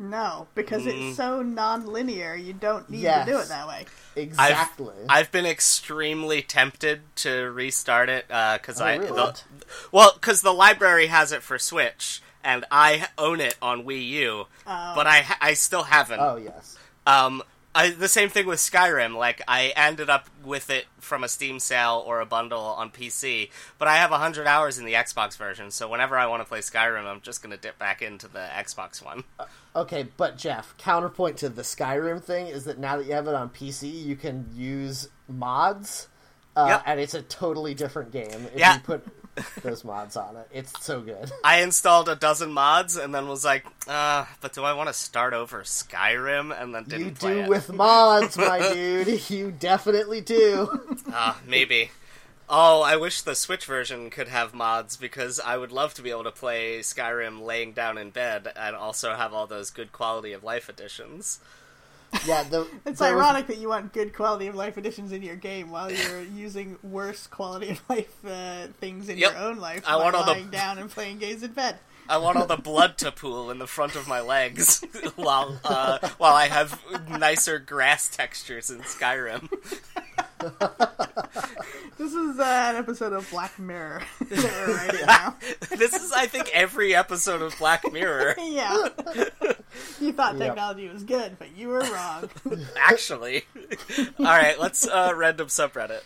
No, because Mm. it's so non-linear. You don't need Yes. to do it that way. Exactly. I've been extremely tempted to restart it because Oh, I really? the, well because the library has it for Switch and I own it on Wii U, but I I still haven't. oh yes. Um, I, the same thing with Skyrim. Like, I ended up with it from a Steam sale or a bundle on PC, but I have 100 hours in the Xbox version, so whenever I want to play Skyrim, I'm just going to dip back into the Xbox one. Okay, but Jeff, counterpoint to the Skyrim thing is that now that you have it on PC, you can use mods, uh, Yep. and it's a totally different game if Yeah. you put those mods on it. It's so good. I installed a dozen mods and then was like, uh, but do I want to start over Skyrim? And then didn't You do it. with mods, my dude. You definitely do. Ah, maybe. Oh, I wish the Switch version could have mods because I would love to be able to play Skyrim laying down in bed and also have all those good quality of life additions. Yeah, the, It's there was- ironic that you want good quality of life additions in your game while you're using worse quality of life uh, things in Yep. your own life I want all the- lying down and playing games in bed. I want all the blood to pool in the front of my legs while uh, while I have nicer grass textures in Skyrim. This is uh, an episode of Black Mirror that now. This is, I think, every episode of Black Mirror. yeah. you thought Yep. technology was good, but you were wrong. Actually, all right, let's uh, random subreddit.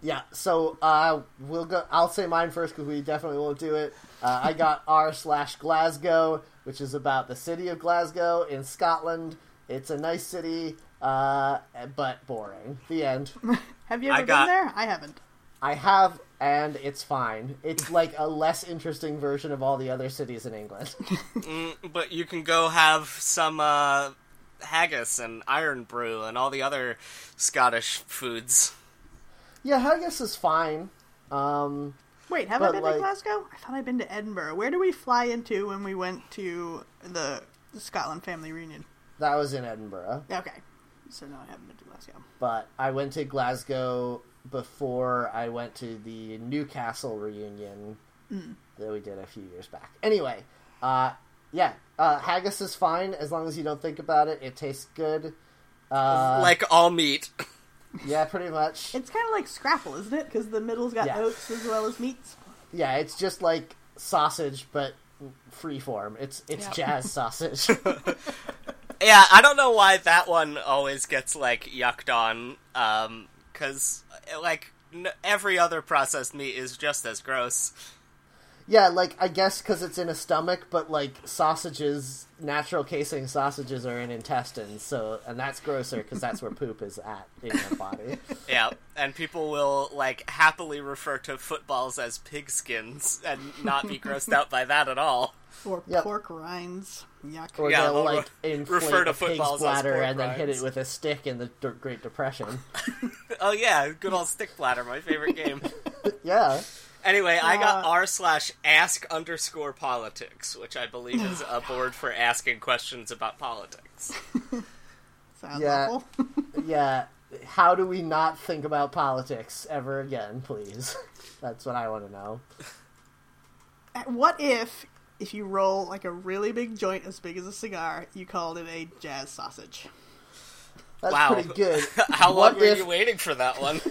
Yeah, so uh, we'll go. I'll say mine first because we definitely won't do it. Uh, I got r slash Glasgow, which is about the city of Glasgow in Scotland. It's a nice city, uh, but boring. The end. Have you I ever got- been there? I haven't. I have, and it's fine. It's like a less interesting version of all the other cities in England. Mm, but you can go have some uh, haggis and Irn-Bru and all the other Scottish foods. yeah, haggis is fine. Um, Wait, have I been like- to Glasgow? I thought I'd been to Edinburgh. Where do we fly into when we went to the, the Scotland family reunion? that was in Edinburgh, Okay. So no, I haven't been to Glasgow. but I went to Glasgow before I went to the Newcastle reunion that we did a few years back. Anyway, uh, yeah, uh, haggis is fine as long as you don't think about it. It tastes good. Uh, like all meat. yeah, pretty much. It's kind of like scrapple, isn't it? Because the middle's got Yeah. oats as well as meats. Yeah, it's just like sausage, but freeform. It's it's Yep. jazz sausage. Yeah, I don't know why that one always gets like yucked on. Um, because like n- every other processed meat is just as gross. Yeah, like I guess because it's in a stomach, but like sausages, natural casing sausages are in intestines, so and that's grosser because that's where poop is at in your body. Yeah, and people will like happily refer to footballs as pigskins and not be grossed out by that at all. Or Yep. pork rinds. Yuck. Or Yeah, they'll they'll like re- inflate refer to a pig's footballs as bladder pork and then hit it with a stick in the D- Great Depression. Oh yeah, good old stick bladder, my favorite game. yeah. Anyway, I got Uh, r slash ask underscore politics, which I believe is a board for asking questions about politics. Sounds Yeah. awful. Yeah. How do we not think about politics ever again, please? That's what I want to know. what if, if you roll like a really big joint as big as a cigar, you called it a jazz sausage? That's wow. pretty good. How What long were you waiting for that one?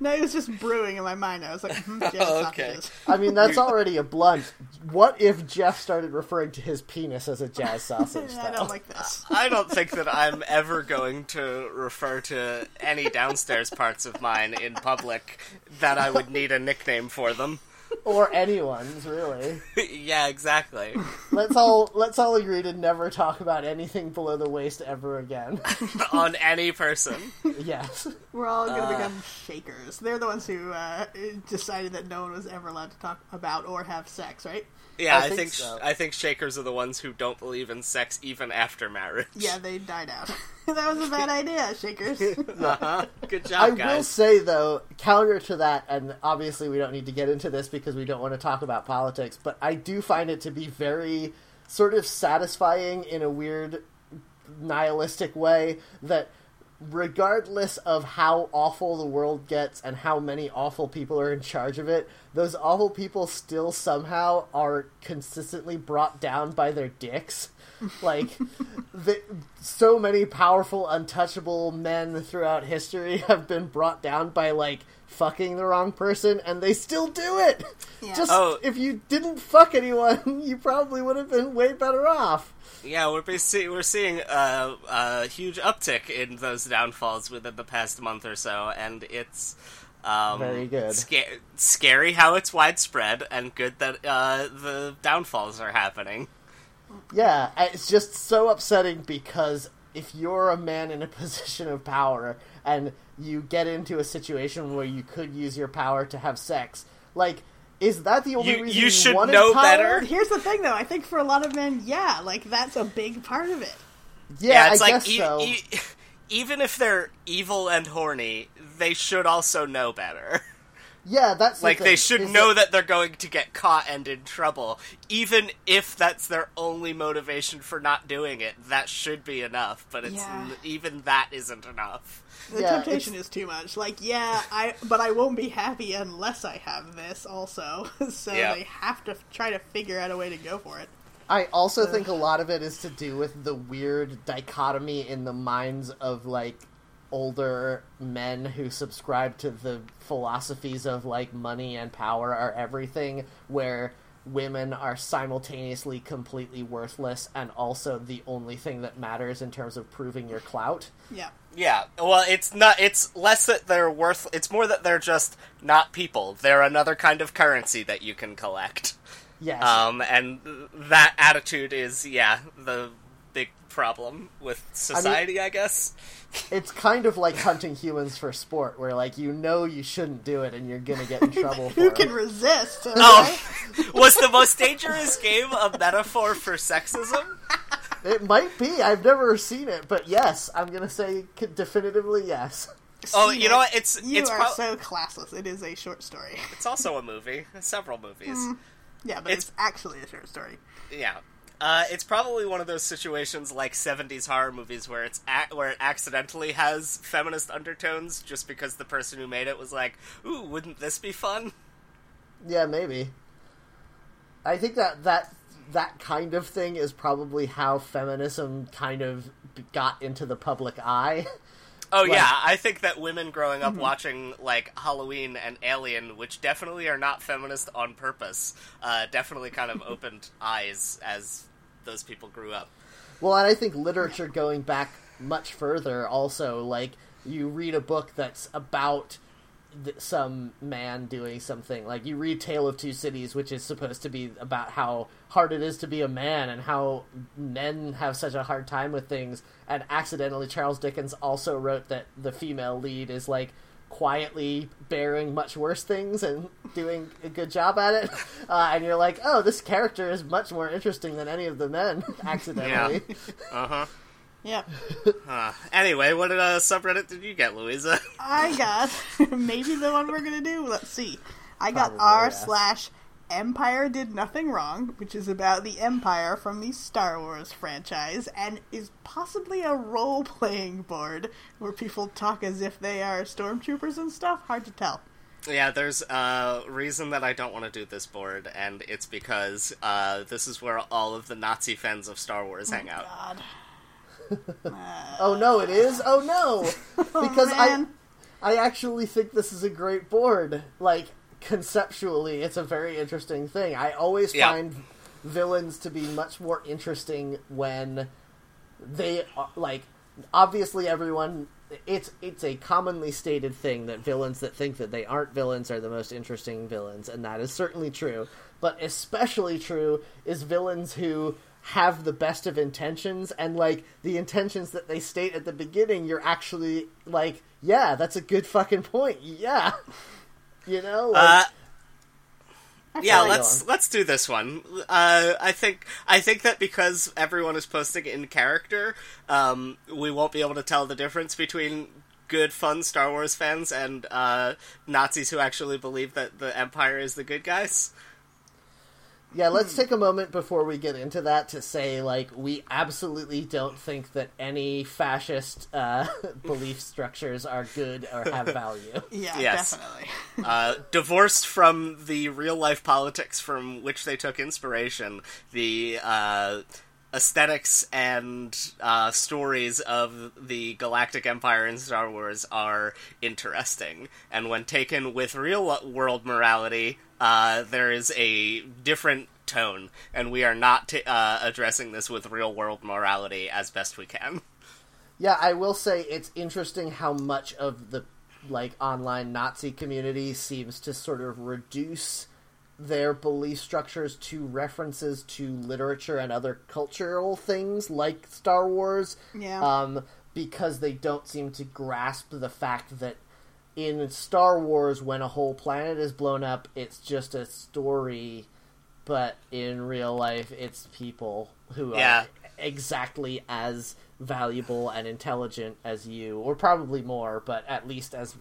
No, it was just brewing in my mind. I was like, hmm, jazz Oh, okay. I mean, that's already a blunt. What if Jeff started referring to his penis as a jazz sausage? I don't like this. I don't think that I'm ever going to refer to any downstairs parts of mine in public that I would need a nickname for them. or anyone's really. yeah, exactly. Let's all let's all agree to never talk about anything below the waist ever again. On any person. yes. We're all going to become shakers. They're the ones who uh, decided that no one was ever allowed to talk about or have sex, right? Yeah, I I, think think so. I think shakers are the ones who don't believe in sex even after marriage. Yeah, they died out. that was a bad idea, shakers. Uh-huh. Good job, I will say though, counter to that, and obviously we don't need to get into this because we don't want to talk about politics, but I do find it to be very sort of satisfying in a weird nihilistic way that regardless of how awful the world gets and how many awful people are in charge of it, those awful people still somehow are consistently brought down by their dicks. Like, the, so many powerful, untouchable men throughout history have been brought down by, like, fucking the wrong person, and they still do it! Yeah. Just, Oh. if you didn't fuck anyone, you probably would have been way better off. Yeah, we're be- see- we're seeing a, a huge uptick in those downfalls within the past month or so, and it's um, Very good. Sca- scary how it's widespread, and good that uh, the downfalls are happening. Yeah, it's just so upsetting because if you're a man in a position of power and you get into a situation where you could use your power to have sex, like, is that the only You- reason you you, should wanted know power? better. Here's the thing, though. I think for a lot of men, yeah, like that's a big part of it. Yeah, it's I like guess e- so. e- even if they're evil and horny, they should also know better. yeah, that's the Like they should is know that- that they're going to get caught and in trouble, even if that's their only motivation for not doing it. That should be enough, but it's Yeah. even that isn't enough. The Yeah, temptation is too much. Like, yeah, I but I won't be happy unless I have this also. so Yeah. they have to try to figure out a way to go for it. I also think a lot of it is to do with the weird dichotomy in the minds of like older men who subscribe to the philosophies of like money and power are everything where women are simultaneously completely worthless and also the only thing that matters in terms of proving your clout. Yeah. Yeah, well, it's not. It's less that they're worth. It's more that they're just not people. They're another kind of currency that you can collect. Yes. Um, and that attitude is, yeah, the big problem with society, I, guess. it's kind of like hunting humans for sport where like you know you shouldn't do it and you're going to get in trouble for Who it. can resist? Oh, was the most dangerous game a metaphor for sexism? It might be. I've never seen it, but yes, I'm gonna say c- definitively yes. Oh, you know what? It's You it's are pro- so classless. It is a short story. it's also a movie. Several movies. Yeah, but It's- it's, actually a short story. Yeah. Uh, it's probably one of those situations like '70s horror movies where it's a- where it accidentally has feminist undertones just because the person who made it was like, "Ooh, wouldn't this be fun?" Yeah, maybe. I think that that that kind of thing is probably how feminism kind of got into the public eye. Oh Like- yeah, I think that women growing up watching like Halloween and Alien, which definitely are not feminist on purpose, uh, definitely kind of opened eyes as those people grew up. Well, and I think literature going back much further also like you read a book that's about some man doing something. Like you read Tale of Two Cities which is supposed to be about how hard it is to be a man and how men have such a hard time with things. And accidentally Charles Dickens also wrote that the female lead is like quietly bearing much worse things and doing a good job at it. Uh, and you're like oh this character is much more interesting than any of the men accidentally. Uh huh. Yeah. Uh, anyway, what uh, subreddit did you get, Louisa? I got maybe the one we're gonna do. Let's see. I got Probably, r yes. slash Empire did nothing wrong, which is about the Empire from the Star Wars franchise, and is possibly a role playing board where people talk as if they are stormtroopers and stuff. Hard to tell. Yeah, there's a reason that I don't want to do this board, and it's because uh, this is where all of the Nazi fans of Star Wars hang out. God. Oh no, it is. Oh no, oh, because I. I actually think this is a great board. Like conceptually, it's a very interesting thing. I always Yeah. find villains to be much more interesting when they are, like obviously everyone it's it's a commonly stated thing that villains that think that they aren't villains are the most interesting villains and that is certainly true but especially true is villains who have the best of intentions and like the intentions that they state at the beginning you're actually like yeah that's a good fucking point yeah you know like, Uh, yeah, let's on. let's do this one. Uh, I think I think that because everyone is posting in character, um, we won't be able to tell the difference between good, fun Star Wars fans and uh, Nazis who actually believe that the Empire is the good guys. Yeah, let's take a moment before we get into that to say, like, we absolutely don't think that any fascist uh, belief structures are good or have value. Yeah, Yes. definitely. uh, divorced from the real life politics from which they took inspiration, the uh, aesthetics and uh, stories of the Galactic Empire in Star Wars are interesting. And when taken with real world morality, uh, there is a different tone, and we are not t- uh, addressing this with real world morality as best we can. Yeah, I will say it's interesting how much of the like online Nazi community seems to sort of reduce their belief structures to references to literature and other cultural things like Star Wars. Yeah. Um, because they don't seem to grasp the fact that in Star Wars, when a whole planet is blown up, it's just a story, but in real life, it's people who Yeah. are exactly as valuable and intelligent as you, or probably more, but at least as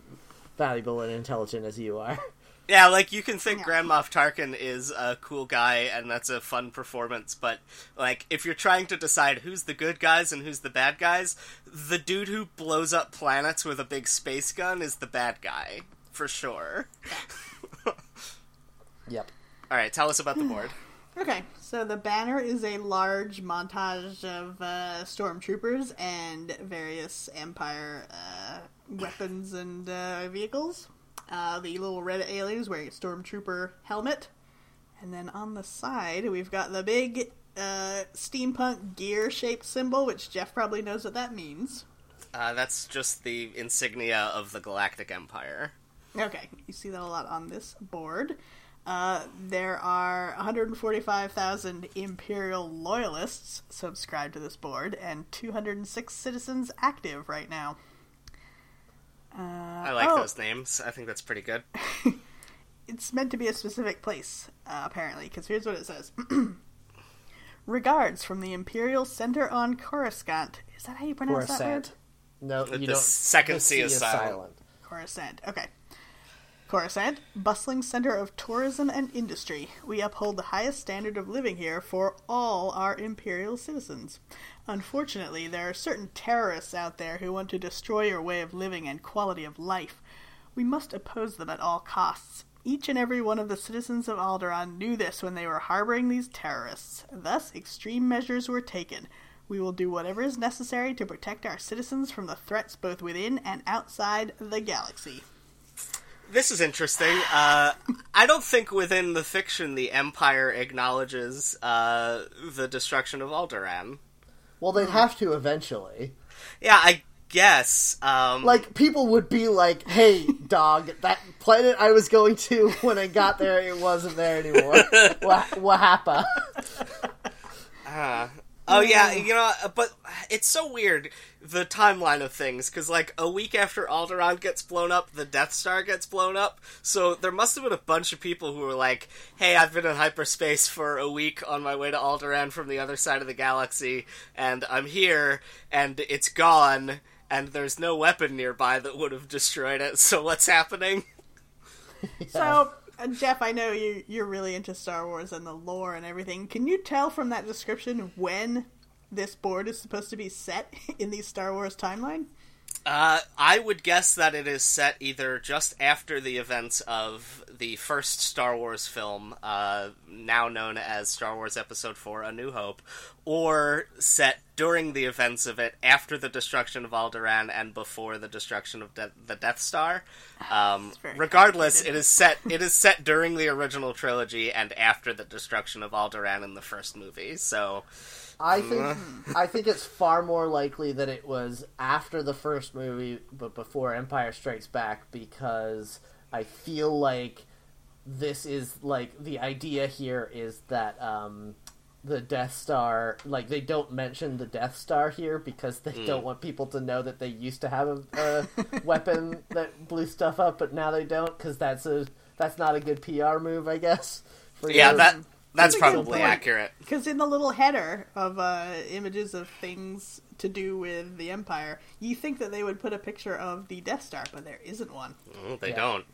valuable and intelligent as you are. Yeah, like you can think Yeah. Grand Moff Tarkin is a cool guy and that's a fun performance, but like if you're trying to decide who's the good guys and who's the bad guys, the dude who blows up planets with a big space gun is the bad guy for sure. Yep. All right, tell us about the board. Okay, so the banner is a large montage of uh, stormtroopers and various Empire uh, weapons and uh, vehicles. Uh, the little red alien is wearing a stormtrooper helmet, and then on the side we've got the big uh, steampunk gear-shaped symbol, which Jeff probably knows what that means. Uh, that's just the insignia of the Galactic Empire. Okay, you see that a lot on this board. Uh, there are 145,000 Imperial loyalists subscribed to this board, and 206 citizens active right now. Uh, I like oh, those names. I think that's pretty good. It's meant to be a specific place, uh, apparently, because here's what it says. Regards from the Imperial Center on Coruscant. Is that how you pronounce that word? Coruscant. No, The- you the don't. second the C is silent. Coruscant. Okay. Coruscant, bustling center of tourism and industry. We uphold the highest standard of living here for all our imperial citizens. Unfortunately, there are certain terrorists out there who want to destroy your way of living and quality of life. We must oppose them at all costs. Each and every one of the citizens of Alderaan knew this when they were harboring these terrorists. Thus, extreme measures were taken. We will do whatever is necessary to protect our citizens from the threats both within and outside the galaxy. This is interesting. Uh, I don't think within the fiction the Empire acknowledges uh, the destruction of Alderaan. Well, they'd have to eventually. Yeah, I guess. Um, Like people would be like, "Hey, dog, that planet I was going to when I got there, it wasn't there anymore. what, what happened?" Oh yeah, you know, but it's so weird the timeline of things because like a week after Alderaan gets blown up, the Death Star gets blown up. So there must have been a bunch of people who were like, "Hey, I've been in hyperspace for a week on my way to Alderaan from the other side of the galaxy, and I'm here, and it's gone." And there's no weapon nearby that would have destroyed it. So what's happening? So, uh, Uh, Jeff, I know you you're really into Star Wars and the lore and everything. Can you tell from that description when this board is supposed to be set in the Star Wars timeline? Uh, I would guess that it is set either just after the events of the first Star Wars film, uh, now known as Star Wars Episode 4 A New Hope, or set during the events of it after the destruction of Alderaan and before the destruction of De- the Death Star. Um, regardless, it is set it is set during the original trilogy and after the destruction of Alderaan in the first movie. So, I think I think it's far more likely that it was after the first movie, but before Empire Strikes Back, because I feel like this is like the idea here is that um, the Death Star, like they don't mention the Death Star here because they don't want people to know that they used to have a, a weapon that blew stuff up, but now they don't because that's a that's not a good PR move, I guess. Yeah, that that's a probably accurate. Because in the little header of uh, images of things to do with the Empire, you think that they would put a picture of the Death Star, but there isn't one. Mm, they Yeah. don't.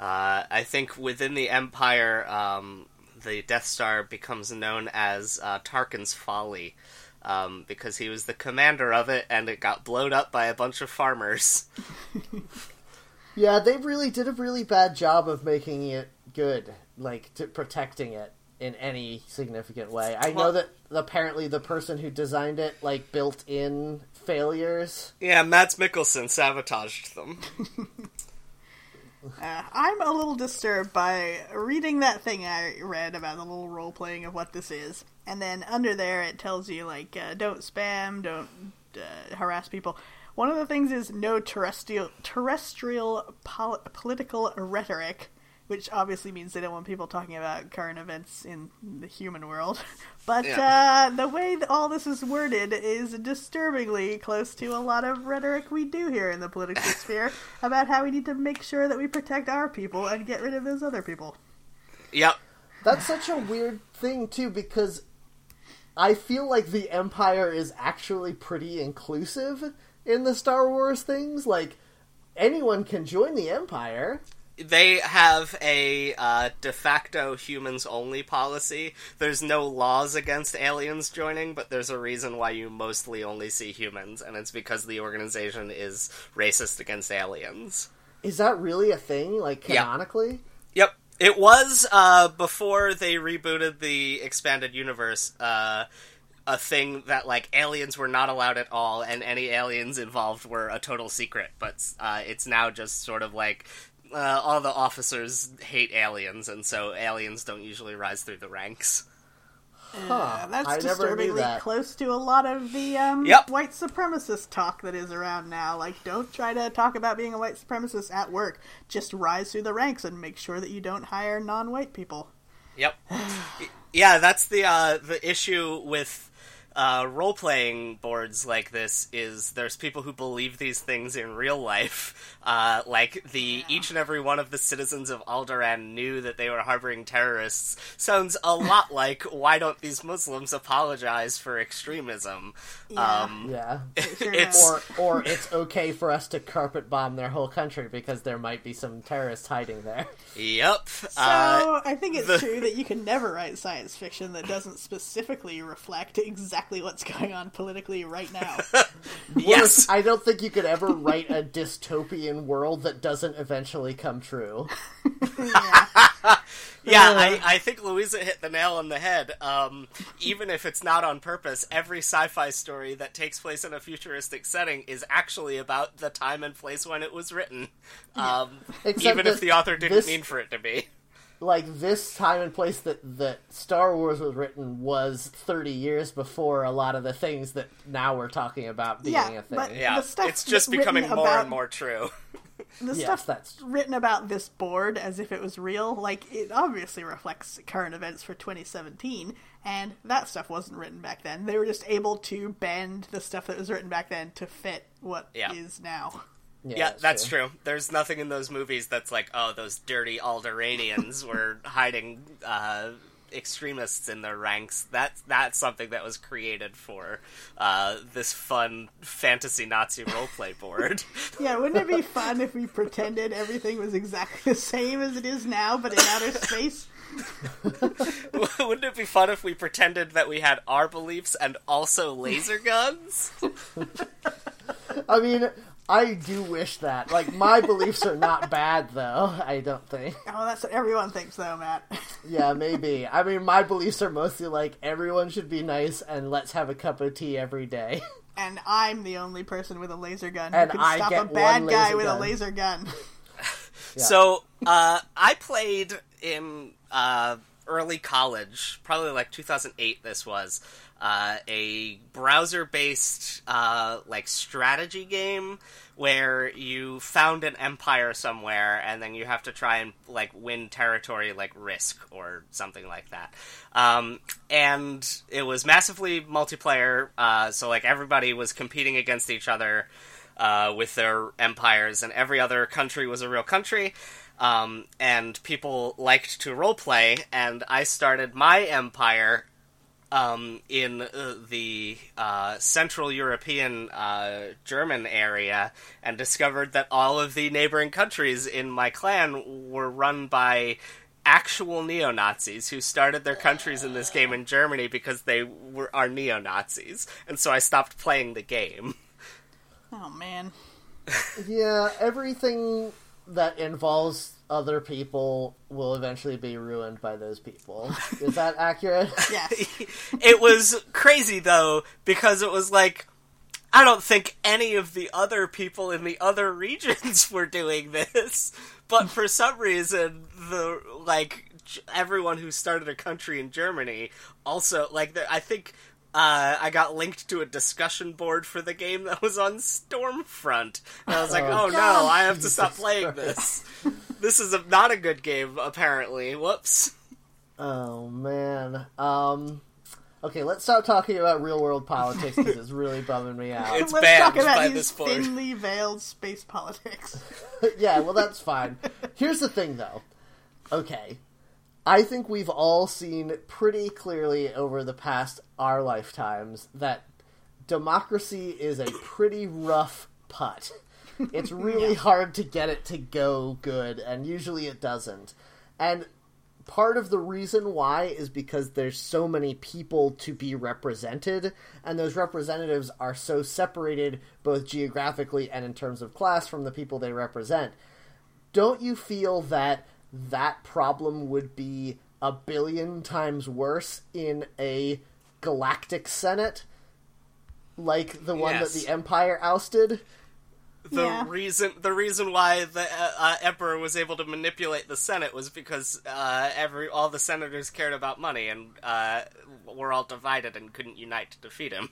Uh, I think within the Empire, um, the Death Star becomes known as uh, Tarkin's Folly. Um, because he was the commander of it, and it got blown up by a bunch of farmers. Yeah, they really did a really bad job of making it good, like to protecting it in any significant way. I know that apparently the person who designed it like built in failures. Yeah, Mads Mikkelsen sabotaged them. Uh, I'm a little disturbed by reading that thing I read about the little role playing of what this is, and then under there it tells you like uh, don't spam, don't uh, harass people. One of the things is no terrestrial terrestrial pol- political rhetoric, which obviously means they don't want people talking about current events in the human world. But Yeah. uh, the way that all this is worded is disturbingly close to a lot of rhetoric we do here in the political sphere about how we need to make sure that we protect our people and get rid of those other people. Yep. That's such a weird thing too because I feel like the Empire is actually pretty inclusive in the Star Wars things. Like anyone can join the Empire. They have a uh, de facto humans only policy. There's no laws against aliens joining, but there's a reason why you mostly only see humans, and it's because the organization is racist against aliens. Is that really a thing? Like canonically? Yep. It was uh, before they rebooted the expanded universe. Uh, a thing that like aliens were not allowed at all, and any aliens involved were a total secret. But uh, it's now just sort of like uh, all the officers hate aliens, and so aliens don't usually rise through the ranks. Huh. that's I never knew disturbingly that. close to a lot of the um, Yep. white supremacist talk that is around now. Like, don't try to talk about being a white supremacist at work. Just rise through the ranks and make sure that you don't hire non-white people. Yep. yeah, that's the uh, the issue with uh, role playing boards like this is there's people who believe these things in real life. Uh, like the each and every one of the citizens of Alderaan knew that they were harboring terrorists. Sounds a lot like why don't these Muslims apologize for extremism? Yeah. Um, Yeah. Sure It's- or or it's okay for us to carpet bomb their whole country because there might be some terrorists hiding there. Yep. So Uh, I think it's the- true that you can never write science fiction that doesn't specifically reflect exactly what's going on politically right now. yes. I don't think you could ever write a dystopian world that doesn't eventually come true. yeah. Yeah, I, I think Louisa hit the nail on the head. Um, even if it's not on purpose, every sci-fi story that takes place in a futuristic setting is actually about the time and place when it was written. Um, Except even if the author didn't this- mean for it to be. Like this time and place that that Star Wars was written was 30 years before a lot of the things that now we're talking about being Yeah, a thing. but- Yeah, The stuff it's just becoming more about- and more true. The Yes, stuff that's- written about this board as if it was real, like it obviously reflects current events for 2017, and that stuff wasn't written back then. They were just able to bend the stuff that was written back then to fit what is Yeah. now. Yeah, that's true. There's nothing in those movies that's like, oh, those dirty Alderanians were hiding uh, extremists in their ranks. That's that's something that was created for uh, this fun fantasy Nazi roleplay board. Yeah, wouldn't it be fun if we pretended everything was exactly the same as it is now, but in outer space? Wouldn't it be fun if we pretended that we had our beliefs and also laser guns? I mean, I do wish that. Like my beliefs are not bad though. I don't think. Oh, that's what everyone thinks, though, Matt. Yeah, maybe. I mean, my beliefs are mostly like everyone should be nice and let's have a cup of tea every day. and I'm the only person with a laser gun And who can I stop get a bad one guy laser with gun. a laser gun. Yeah. So uh, I played in uh, early college, probably like 2008. This was uh, a browser-based uh, like strategy game where you found an empire somewhere and then you have to try and like win territory like Risk or something like that. Um, and it was massively multiplayer, uh, so like everybody was competing against each other uh, with their empires, and every other country was a real country. Um, and people liked to roleplay, and I started my empire um, in uh, the uh, Central European uh, German area, and discovered that all of the neighboring countries in my clan were run by actual neo Nazis who started their countries in this game in Germany because they were are neo Nazis, and so I stopped playing the game. Oh man. Yeah, everything that involves other people will eventually be ruined by those people. Is that accurate? Yes. it was crazy though because it was like I don't think any of the other people in the other regions were doing this, but for some reason the like everyone who started a country in Germany also like I think uh, I got linked to a discussion board for the game that was on Stormfront. And I was like, Oh, oh, no, I have to stop playing this. This is a, not a good game, apparently. Whoops. Oh man. Um. Okay, let's stop talking about real world politics because it's really bumming me out. It's Let's banned talk about by these this board. thinly veiled space politics. yeah, well, that's fine. Here's the thing, though. Okay. I think we've all seen pretty clearly over the past our lifetimes that democracy is a pretty rough putt. It's really hard to get it to go good, and usually it doesn't. And part of the reason why is because there's so many people to be represented and those representatives are so separated both geographically and in terms of class from the people they represent don't you feel that that problem would be a billion times worse in a galactic senate like the one Yes. that the empire ousted the Yeah. reason the reason why the uh, uh, emperor was able to manipulate the senate was because uh, every all the senators cared about money and uh, were all divided and couldn't unite to defeat him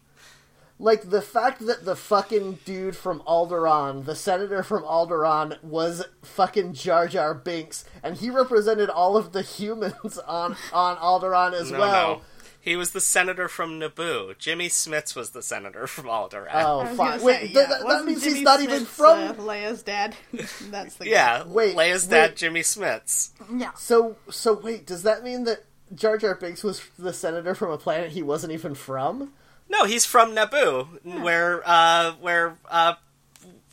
like the fact that the fucking dude from Alderaan, the senator from Alderaan, was fucking Jar Jar Binks, and he represented all of the humans on on Alderaan as no well. no he was the senator from Naboo. Jimmy Smits was the senator from Alderaan. Oh, I was fine. gonna Wait, say, th- yeah, that, that wasn't means Jimmy he's not even from. uh, Leia's dad. That's the guy. yeah, Wait, Leia's wait. dad, Jimmy Smits. Yeah. So, so wait, does that mean that Jar Jar Binks was the senator from a planet he wasn't even from? No, he's from Naboo, where uh, where uh,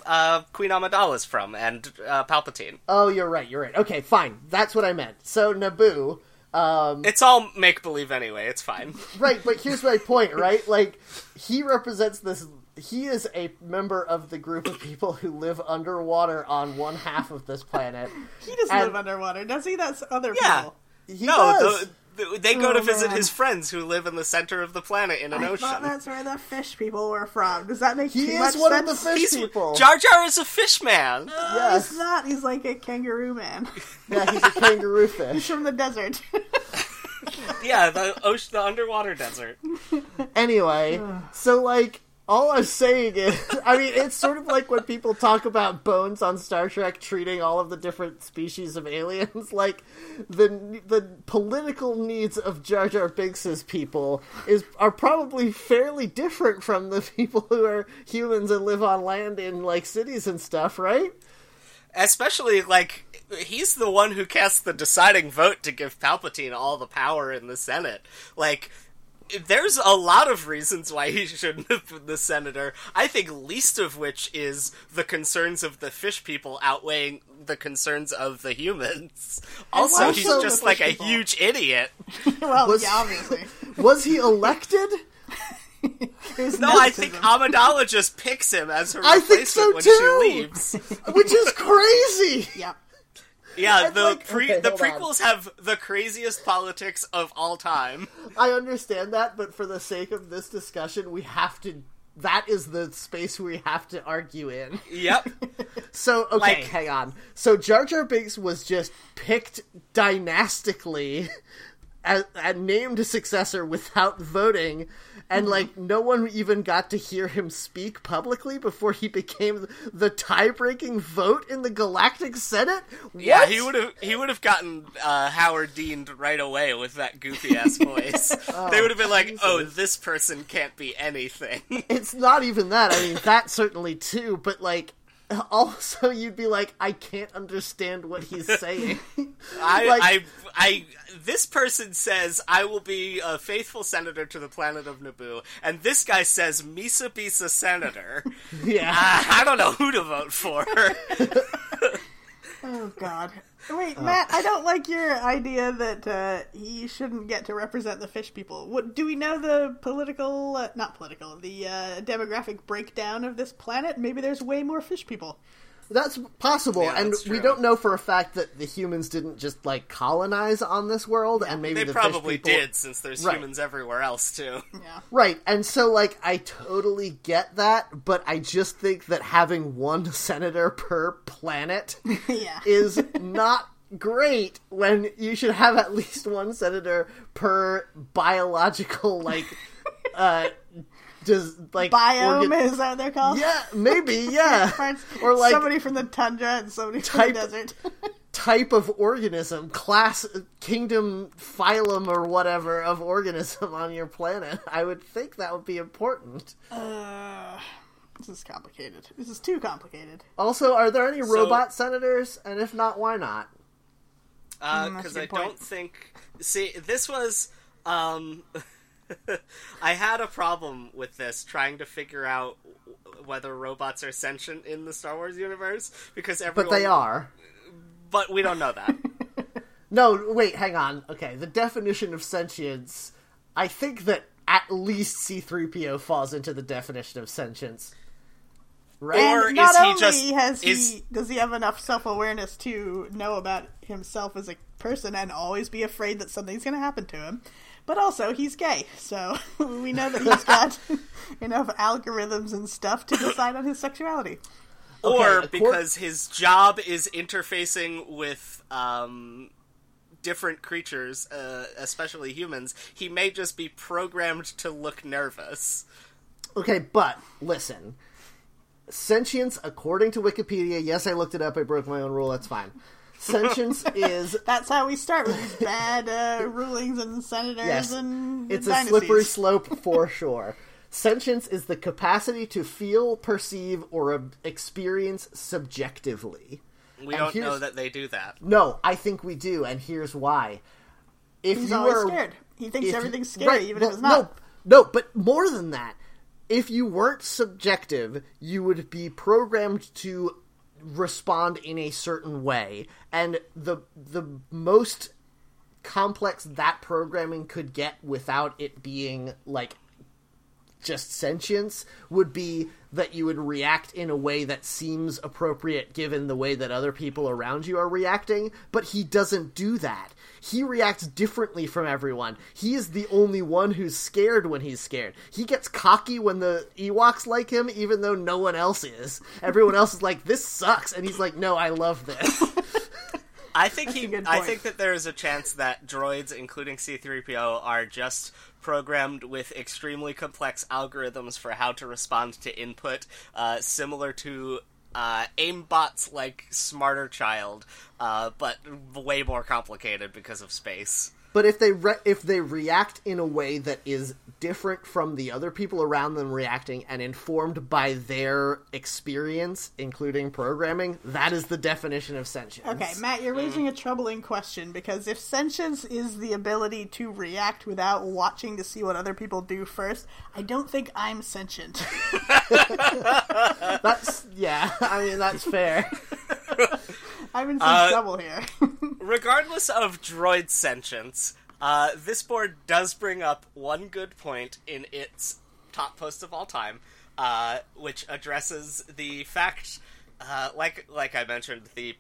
uh, Queen Amidala's from, and uh, Palpatine. Oh, you're right. You're right. Okay, fine. That's what I meant. So Naboo. Um, It's all make believe anyway. It's fine. right, but here's my point. Right, like he represents this. He is a member of the group of people who live underwater on one half of this planet. He doesn't And- live underwater, does he? That's other Yeah. people. He no, does. the, the, they go Oh, to visit man. his friends who live in the center of the planet in an I ocean. thought that's where the fish people were from. Does that make he too is much one of the fish He's people. Jar Jar is a fish man. Uh, Yes. He's not. He's like a kangaroo man. yeah, he's a kangaroo fish. He's from the desert. yeah, the ocean, the underwater desert. Anyway, so like all I'm saying is, I mean, it's sort of like when people talk about Bones on Star Trek treating all of the different species of aliens. Like the the political needs of Jar Jar Binks's people is are probably fairly different from the people who are humans and live on land in like cities and stuff, right? Especially like he's the one who cast the deciding vote to give Palpatine all the power in the Senate. Like there's a lot of reasons why he shouldn't have been the senator. I think least of which is the concerns of the fish people outweighing the concerns of the humans. Also, why he's so just like fish a people? huge idiot. well, Was- yeah, obviously. Was he elected? it was No, I think nepotism. Amidala just picks him as her I replacement think so when too. she leaves. which is crazy. Yep. Yeah, I'd the like- pre okay, the hold on. prequels have the craziest politics of all time. I understand that, but for the sake of this discussion, we have to. That is the space we have to argue in. Yep. So, okay, Like- hang on. So, Jar Jar Binks was just picked dynastically and, and named a successor without voting, and like no one even got to hear him speak publicly before he became the tie-breaking vote in the Galactic Senate. Yeah, he would have he would have gotten uh, Howard Deaned right away with that goofy ass voice. they would have been like, "Oh, this person can't be anything." It's not even that. I mean, that certainly too, but like. Also, you'd be like, I can't understand what he's saying. I, Like- I, I, this person says I will be a faithful senator to the planet of Naboo, and this guy says Misa Bisa senator. yeah. I don't know who to vote for. Oh God. Wait, Matt. I don't like your idea that uh, he shouldn't get to represent the fish people. What do we know the political, uh, not political, the uh, demographic breakdown of this planet? Maybe there's way more fish people. That's possible, Yeah, and that's we true. don't know for a fact that the humans didn't just like colonize on this world, and maybe they the probably fish people... did, since there's Right. humans everywhere else too. Yeah. right? And so, like, I totally get that, but I just think that having one senator per planet yeah. is not great when you should have at least one senator per biological, like, uh, just like Biome organ- is that what they're called? Yeah, maybe, yeah, or like somebody from the tundra and somebody from the desert. type of organism, class, kingdom, phylum, or whatever of organism on your planet. I would think that would be important. uh, this is complicated. This is too complicated. Also, are there any So- robot senators? And if not, why not? Mm, because a Uh, I point. don't think. See, this was. Um, I had a problem with this trying to figure out whether robots are sentient in the Star Wars universe because everyone. But they are. But we don't know that. No, wait, hang on. Okay, the definition of sentience. I think that at least C3PO falls into the definition of sentience. Right? Or and not he only just- has is- he does he have enough self awareness to know about himself as a person and always be afraid that something's going to happen to him, but also he's gay, so we know that he's got enough algorithms and stuff to decide on his sexuality. or accord- because his job is interfacing with um, different creatures, uh, especially humans, he may just be programmed to look nervous. Okay, but listen. Sentience, according to Wikipedia, yes, I looked it up, I broke my own rule, that's fine. Sentience is That's how we start with these bad uh, rulings and senators Yes. and it's a slippery slope for sure. Sentience is the capacity to feel, perceive, or ob- experience subjectively. We And don't know that they do that. No, I think we do, and here's why. If He's you always were scared. He thinks if- everything's scary, right, even well, if it's not. No, no, but more than that, if you weren't subjective, you would be programmed to respond in a certain way, and the the most complex that programming could get without it being like just sentience would be that you would react in a way that seems appropriate given the way that other people around you are reacting, but he doesn't do that. He reacts differently from everyone. He is the only one who's scared when he's scared. He gets cocky when the Ewoks like him, even though no one else is. Everyone else is like, this sucks, and he's like, no, I love this. I think he. I think that there is a chance that droids, including C-3PO, are just programmed with extremely complex algorithms for how to respond to input, uh, similar to uh, aimbots like Smarter Child, uh, but way more complicated because of space. But if they re- if they react in a way that is different from the other people around them reacting and informed by their experience, including programming, that is the definition of sentience. Okay, Matt, you're raising a troubling question because if sentience is the ability to react without watching to see what other people do first, I don't think I'm sentient. That's yeah. I mean that's fair. I'm in some Uh, trouble here. Regardless of droid sentience, uh, this board does bring up one good point in its top post of all time, uh, which addresses the fact, uh, like like I mentioned, the p-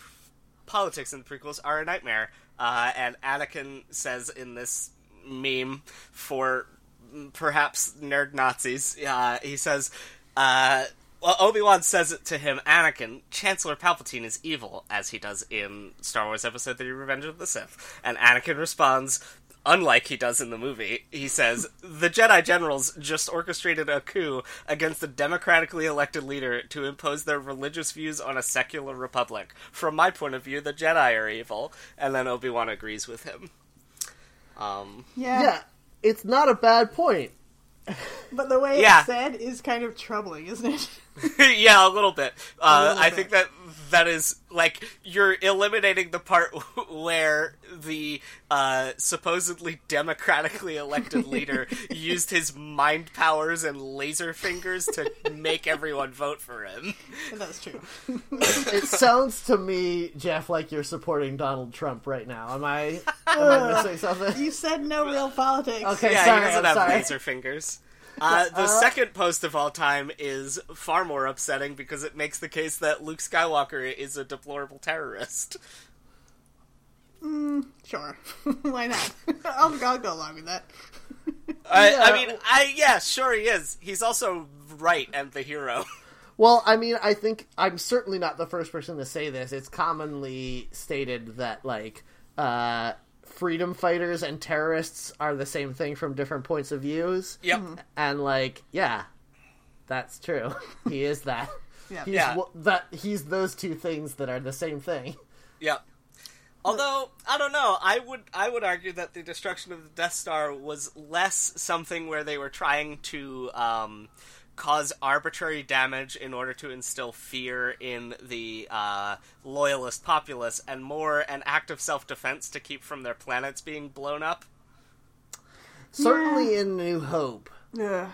politics in the prequels are a nightmare. Uh, and Anakin says in this meme for mm, perhaps nerd Nazis, uh, he says, uh, well, Obi Wan says it to him, Anakin, Chancellor Palpatine is evil, as he does in Star Wars Episode 3 Revenge of the Sith. And Anakin responds, unlike he does in the movie, he says, The Jedi generals just orchestrated a coup against a democratically elected leader to impose their religious views on a secular republic. From my point of view, the Jedi are evil. And then Obi Wan agrees with him. Um, Yeah. Yeah, it's not a bad point. But the way Yeah. it's said is kind of troubling, isn't it? yeah, a little bit. Uh, little I bit. think that that is like you're eliminating the part where the uh, supposedly democratically elected leader used his mind powers and laser fingers to make everyone vote for him. That's true. It sounds to me, Jeff, like you're supporting Donald Trump right now. Am I? Am I missing something? You said no real politics. Okay. yeah, sorry, he doesn't I'm have sorry. laser fingers. Uh, the second post of all time is far more upsetting because it makes the case that Luke Skywalker is a deplorable terrorist. Sure. Why not? I'll, I'll go along with that. I, Yeah. I mean, I yeah, sure he is. He's also right and the hero. Well, I mean, I think I'm certainly not the first person to say this. It's commonly stated that like uh, freedom fighters and terrorists are the same thing from different points of views. Yep. And like, yeah, that's true. he is that. Yeah. He's Yeah. wh- that he's those two things that are the same thing. Yep. Although I don't know, I would I would argue that the destruction of the Death Star was less something where they were trying to um, cause arbitrary damage in order to instill fear in the uh, loyalist populace, and more an act of self defense to keep from their planets being blown up. Certainly in New Hope. Yeah.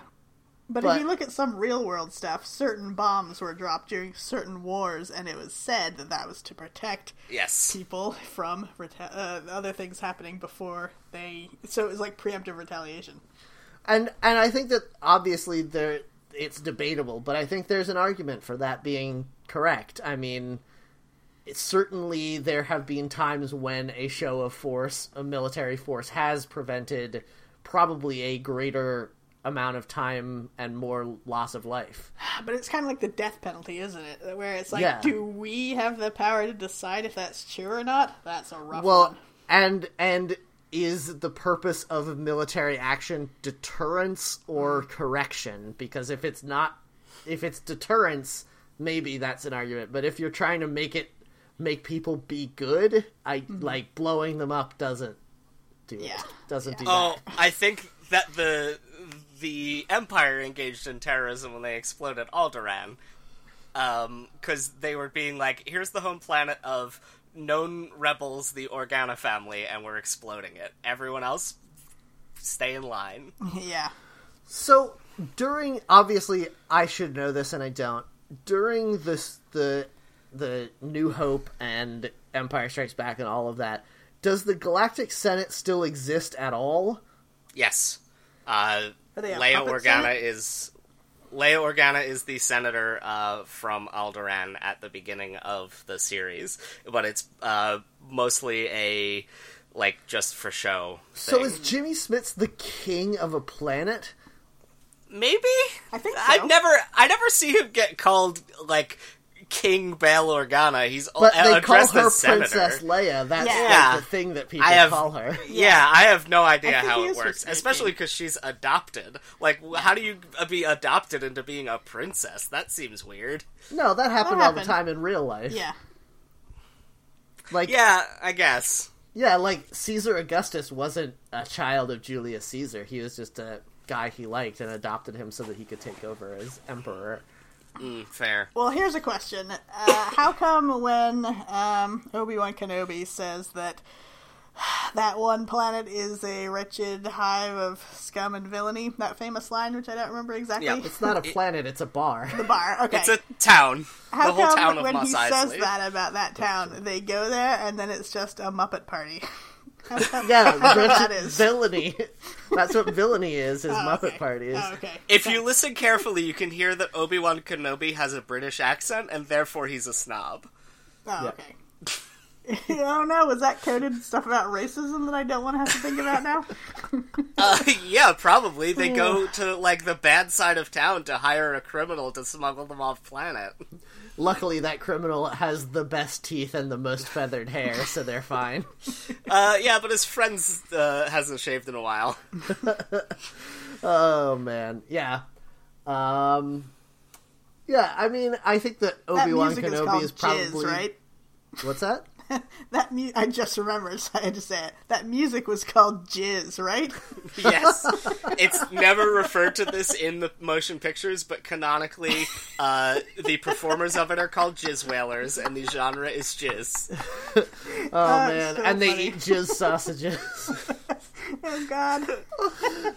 But, But- if you look at some real world stuff, certain bombs were dropped during certain wars, and it was said that that was to protect Yes. people from reta- uh, other things happening before they. So it was like preemptive retaliation. and and I think that obviously there it's debatable, but I think there's an argument for that being correct. I mean, certainly there have been times when a show of force, a military force, has prevented probably a greater amount of time and more loss of life. But it's kind of like the death penalty, isn't it? Where it's like, Yeah. do we have the power to decide if that's true or not? That's a rough Well, one. and and is the purpose of military action deterrence or correction? Because if it's not, if it's deterrence, maybe that's an argument. But if you're trying to make it make people be good, I mm-hmm. like blowing them up doesn't do Yeah. it. Doesn't do Oh, that. I think that the the Empire engaged in terrorism when they exploded Alderaan, um, because they were being like, "Here's the home planet of known rebels, the Organa family, and we're exploding it. Everyone else, stay in line." yeah. So during obviously I should know this and I don't. During this the the New Hope and Empire Strikes Back and all of that, does the Galactic Senate still exist at all? Yes, uh, Are they a Leia Organa senate? is. Leia Organa is the senator uh, from Alderaan at the beginning of the series, but it's uh, mostly a like just for show. So is Jimmy Smits the king of a planet? Maybe I think so. I've never I never see him get called like King Bail Organa. He's But uh, they call her as. Princess Leia. That's Yeah. like the thing that people I have call her. Yeah, I have no idea how it works, supposed to be especially because she's adopted. Like, how do you uh, be adopted into being a princess? That seems weird. No, that happened That all the time in real life. Yeah. Like yeah. Yeah, I guess. Yeah, like Caesar Augustus wasn't a child of Julius Caesar. He was just a guy he liked and adopted him so that he could take over as emperor. Mm, fair. Well, here's a question. Uh, how come when um, Obi Wan Kenobi says that that one planet is a wretched hive of scum and villainy, that famous line, which I don't remember exactly, Yeah. It's not a planet, it's a bar. the bar. Okay. It's a town. how the whole come town of when Mos he Eisley. says that about that town, they go there and then it's just a Muppet party? Yeah, that that's villainy. That's what villainy is. Is Oh, Muppet okay. parties. Oh, okay. If you listen carefully, you can hear that Obi Wan Kenobi has a British accent, and therefore he's a snob. Oh, Yeah. okay. I don't know. Was that coded stuff about racism that I don't want to have to think about now? Uh, yeah, probably. They go to like the bad side of town to hire a criminal to smuggle them off planet. Luckily, that criminal has the best teeth and the most feathered hair, so they're fine. Uh, yeah, but his friends uh, hasn't shaved in a while. Oh man, yeah, um, yeah. I mean, I think that that Obi Wan music is Kenobi is probably Jizz, right? what's that? That mu- I just remembered, so I had to say it. That music was called Jizz, right? Yes, it's never referred to this in the motion pictures, but canonically, uh, the performers of it are called jizz wailers, and the genre is jizz. Oh That's man, so and they eat jizz sausages. Oh God.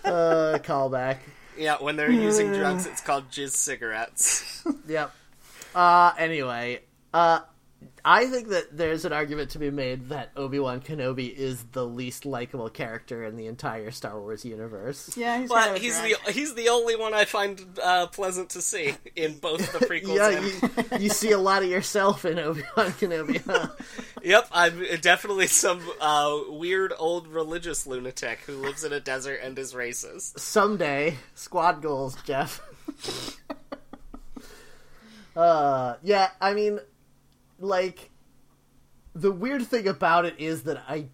uh, callback. Yeah, when they're using drugs, it's called jizz cigarettes. Yep. Uh, anyway, uh, I think that there's an argument to be made that Obi Wan Kenobi is the least likable character in the entire Star Wars universe. Yeah, he's kind of he's drag. the he's the only one I find uh, pleasant to see in both the prequels. Yeah, and... you, you see a lot of yourself in Obi Wan Kenobi. Huh? Yep, I'm definitely some uh, weird old religious lunatic who lives in a desert and is racist. Someday, squad goals, Jeff. uh, yeah, I mean, like, the weird thing about it is that I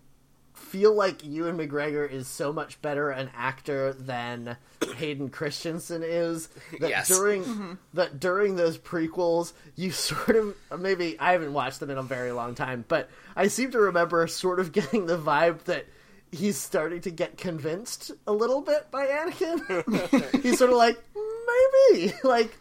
feel like Ewan McGregor is so much better an actor than Hayden Christensen is. That Yes. during mm-hmm. that during those prequels, you sort of maybe I haven't watched them in a very long time, but I seem to remember sort of getting the vibe that he's starting to get convinced a little bit by Anakin. he's sort of like maybe like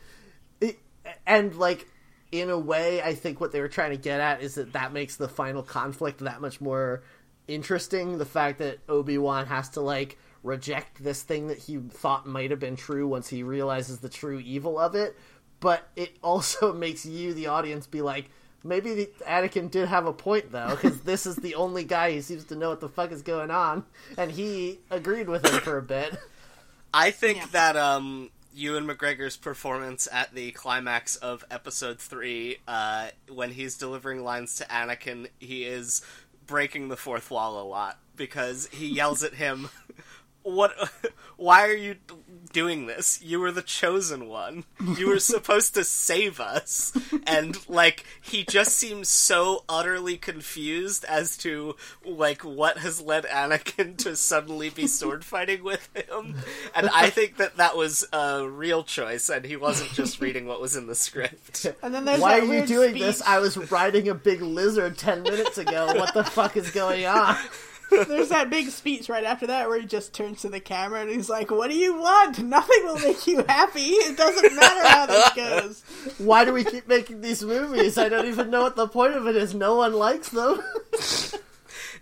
it- and like in a way i think what they were trying to get at is that that makes the final conflict that much more interesting. The fact that obi-wan has to like reject this thing that he thought might have been true once he realizes the true evil of it. But it also makes you the audience be like maybe the, anakin did have a point though because this is the only guy who seems to know what the fuck is going on. And he agreed with him for a bit. I think Yeah. that um, Ewan McGregor's performance at the climax of Episode Three, uh, when he's delivering lines to Anakin, he is breaking the fourth wall a lot because he yells at him. What? Why are you doing this? You were the chosen one. You were supposed to save us. And like he just seems so utterly confused as to like what has led Anakin to suddenly be sword fighting with him. And I think that that was a real choice, and he wasn't just reading what was in the script. And then there's Why are you doing speech. this? I was riding a big lizard ten minutes ago. What the fuck is going on? There's that big speech right after that where he just turns to the camera and he's like, "What do you want? Nothing will make you happy. It doesn't matter how this goes." Why do we keep making these movies? I don't even know what the point of it is. No one likes them.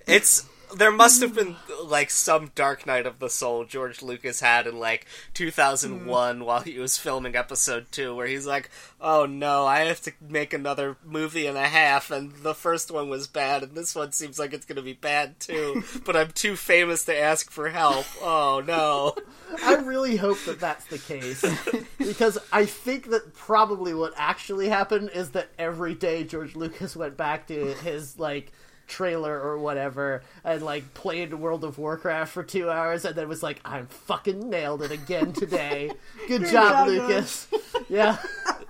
It's there must have been like some dark night of the soul George Lucas had in like 2001 while he was filming episode 2 where he's like, "Oh no, I have to make another movie and a half and the first one was bad and this one seems like it's going to be bad too, but I'm too famous to ask for help. Oh no." I really hope that that's the case because I think that probably what actually happened is that every day George Lucas went back to his like trailer or whatever and like played World of Warcraft for two hours and then was like, "I'm fucking nailed it again today. Good, Good job, job, Lucas." yeah,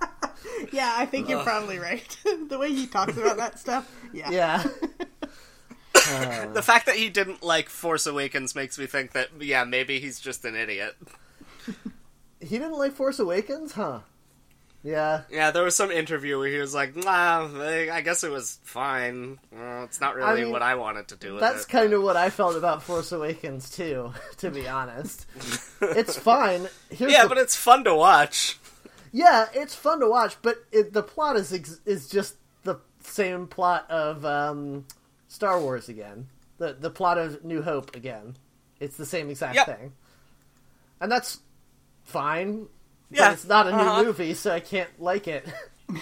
Yeah, I think you're probably right. the way he talks about that stuff. Yeah. yeah. The fact that he didn't like Force Awakens makes me think that yeah, maybe he's just an idiot. He didn't like Force Awakens, huh? Yeah. Yeah, there was some interview where he was like, "Nah, I guess it was fine. Well, it's not really mean, what I wanted to do with That's it." kind of what I felt about Force Awakens too, to be honest. it's fine. Here's Yeah, the- but it's fun to watch. yeah, it's fun to watch, but it, the plot is ex- is just the same plot of um, Star Wars again. The the plot of New Hope again. It's the same exact Yep. thing, and that's fine. But Yeah, it's not a new uh-huh. movie, so I can't like it.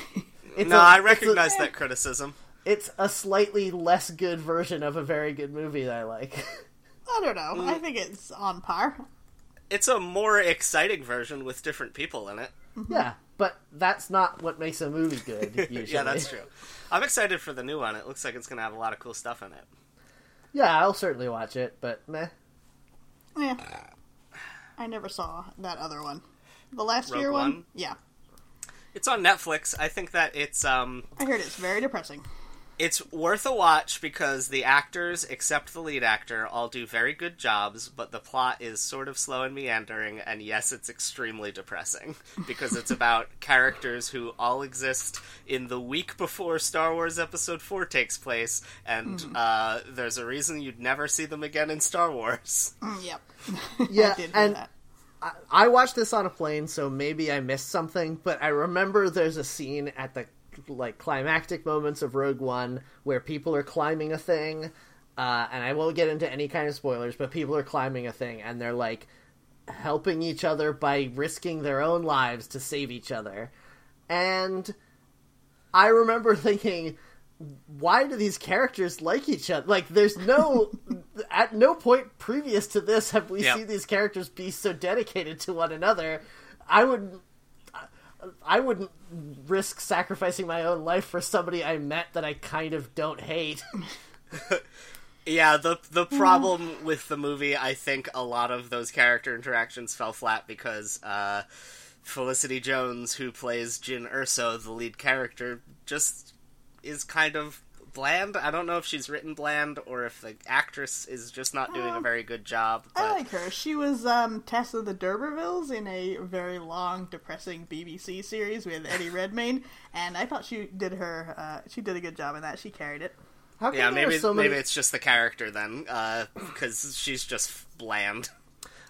it's no, a- I it's a- recognize that criticism. it's a slightly less good version of a very good movie that I like. I don't know. Mm. I think it's on par. It's a more exciting version with different people in it. yeah, but that's not what makes a movie good. Usually. Yeah, that's true. I'm excited for the new one. It looks like it's going to have a lot of cool stuff in it. Yeah, I'll certainly watch it, but meh. Yeah. I never saw that other one. The last Rogue year one? One? Yeah. It's on Netflix. I think that it's um I heard it's very depressing. it's worth a watch because the actors, except the lead actor, all do very good jobs, but the plot is sort of slow and meandering, and yes, it's extremely depressing because it's about characters who all exist in the week before Star Wars Episode 4 takes place, and uh, there's a reason you'd never see them again in Star Wars. Mm, yep. Yeah, I did hear and that. I watched this on a plane, so maybe I missed something, but I remember there's a scene at the like climactic moments of Rogue One where people are climbing a thing, uh, and I won't get into any kind of spoilers, but people are climbing a thing and they're like helping each other by risking their own lives to save each other. And I remember thinking, why do these characters like each other? Like, there's no, at no point previous to this have we Yep. seen these characters be so dedicated to one another. I would, I wouldn't risk sacrificing my own life for somebody I met that I kind of don't hate. Yeah, the the problem with the movie, I think a lot of those character interactions fell flat because uh, Felicity Jones, who plays Jyn Erso, the lead character, just is kind of bland. I don't know if she's written bland or if the actress is just not doing a very good job. But I like her. She was um, Tess of the D'Urbervilles in a very long, depressing BBC series with Eddie Redmayne, and I thought she did her. Uh, she did a good job in that. She carried it. How yeah, maybe so many? maybe it's just the character then, because she's just bland.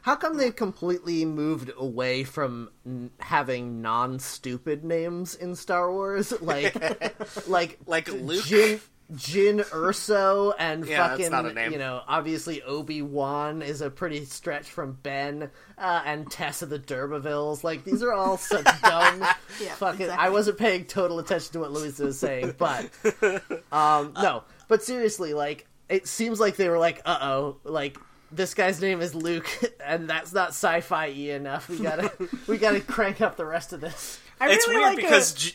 How come they've completely moved away from n- having non-stupid names in Star Wars? Like, like, Like Luke? Jyn, Jyn Erso, and Yeah, fucking, not a name. you know, obviously Obi Wan is a pretty stretch from Ben, uh, and Tessa the D'Urbervilles. Like, these are all such dumb. Yeah, fucking. I wasn't paying total attention to what Louisa was saying, but um, no. But seriously, like, it seems like they were like, uh oh, like this guy's name is Luke, and that's not sci-fi enough. We gotta, we gotta crank up the rest of this. I It's really weird like because A, J-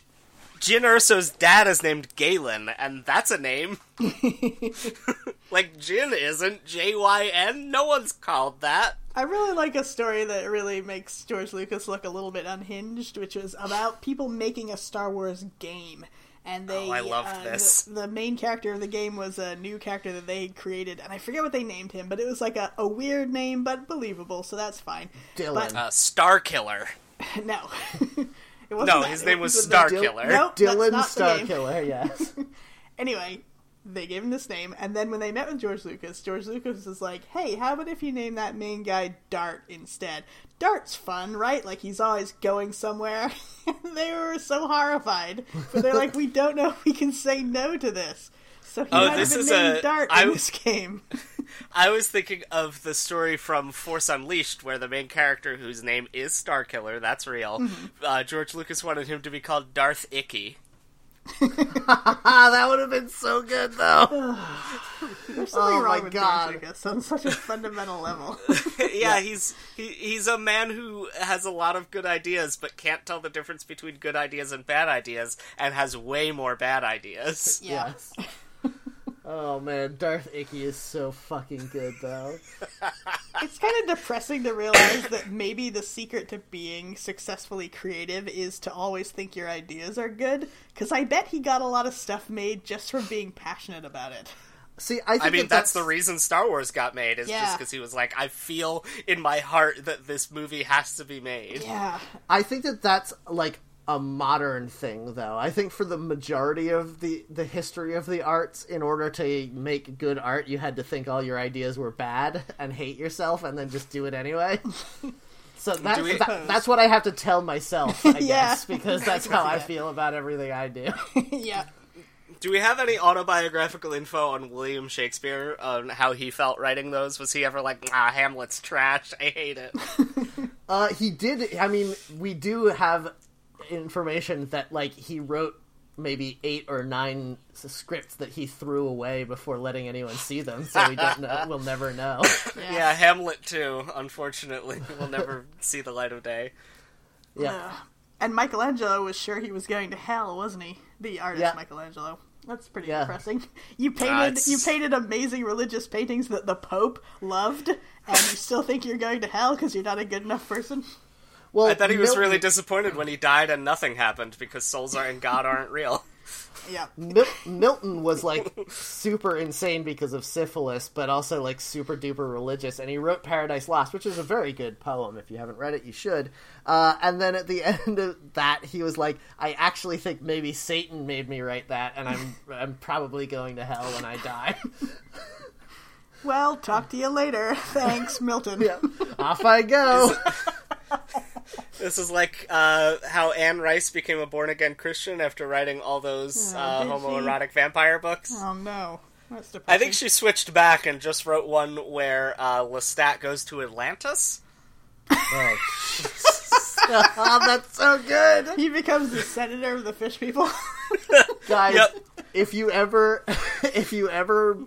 Jyn Erso's dad is named Galen, and that's a name. like Jyn isn't J Y N. No one's called that. I really like a story that really makes George Lucas look a little bit unhinged, which was about people making a Star Wars game. And they, Oh, I love uh, this. The, the main character of the game was a new character that they created, and I forget what they named him, but it was like a, a weird name, but believable, so that's fine. Dylan. Uh, Star Killer. No, it wasn't No, that. his name was the- Star Dil- Killer. Nope, that's Dylan Star the game. Starkiller. Yes. Anyway, they gave him this name, and then when they met with George Lucas, George Lucas was like, "Hey, how about if you name that main guy Dart instead? Dart's fun, right? Like he's always going somewhere." they were so horrified, but they're like, "We don't know if we can say no to this." So he Oh, might this have been named a- Dart I- in this game. I was thinking of the story from Force Unleashed, where the main character, whose name is Star Killer, that's real. Uh, George Lucas wanted him to be called Darth Icky. that would have been so good though. There's something Oh wrong my with God. George on such a fundamental level. yeah, he's he, he's a man who has a lot of good ideas, but can't tell the difference between good ideas and bad ideas, and has way more bad ideas. Yeah. Yes. Oh man, Darth Icky is so fucking good though. It's kind of depressing to realize that maybe the secret to being successfully creative is to always think your ideas are good. Because I bet he got a lot of stuff made just from being passionate about it. See, I think I mean, that that's the reason Star Wars got made, is just because he was like, I feel in my heart that this movie has to be made. Yeah. I think that that's like a modern thing, though. I think for the majority of the the history of the arts, in order to make good art, you had to think all your ideas were bad and hate yourself, and then just do it anyway. So that's we- that, that's what I have to tell myself, I Yeah. guess, because that's how I feel about everything I do. yeah. Do we have any autobiographical info on William Shakespeare, on how he felt writing those? Was he ever like, ah, Hamlet's trash, I hate it? Uh, he did. I mean, we do have information that like he wrote maybe eight or nine scripts that he threw away before letting anyone see them, so we don't know. We'll never know. Yeah, Hamlet too. Unfortunately, we'll never see the light of day. Yeah. Ugh. And Michelangelo was sure he was going to hell, wasn't he? The artist Yeah. Michelangelo. That's pretty Yeah. depressing. You painted it's- you painted amazing religious paintings that the Pope loved, and you still think you're going to hell because you're not a good enough person. Well, I thought he was Milton- really disappointed when he died and nothing happened because souls are and God aren't real. Yeah. Mil- Milton was like super insane because of syphilis, but also like super duper religious, and he wrote Paradise Lost, which is a very good poem. If you haven't read it, you should. Uh, and then at the end of that, he was like, "I actually think maybe Satan made me write that, and I'm I'm probably going to hell when I die." Well, talk to you later. Thanks, Milton. yeah, off I go. This is like uh, how Anne Rice became a born again Christian after writing all those Oh, uh, did homoerotic vampire books. Oh no, that's depressing. I think she switched back and just wrote one where uh, Lestat goes to Atlantis. Oh, oh, that's so good, he becomes the senator of the fish people. guys. Yep. If you ever, if you ever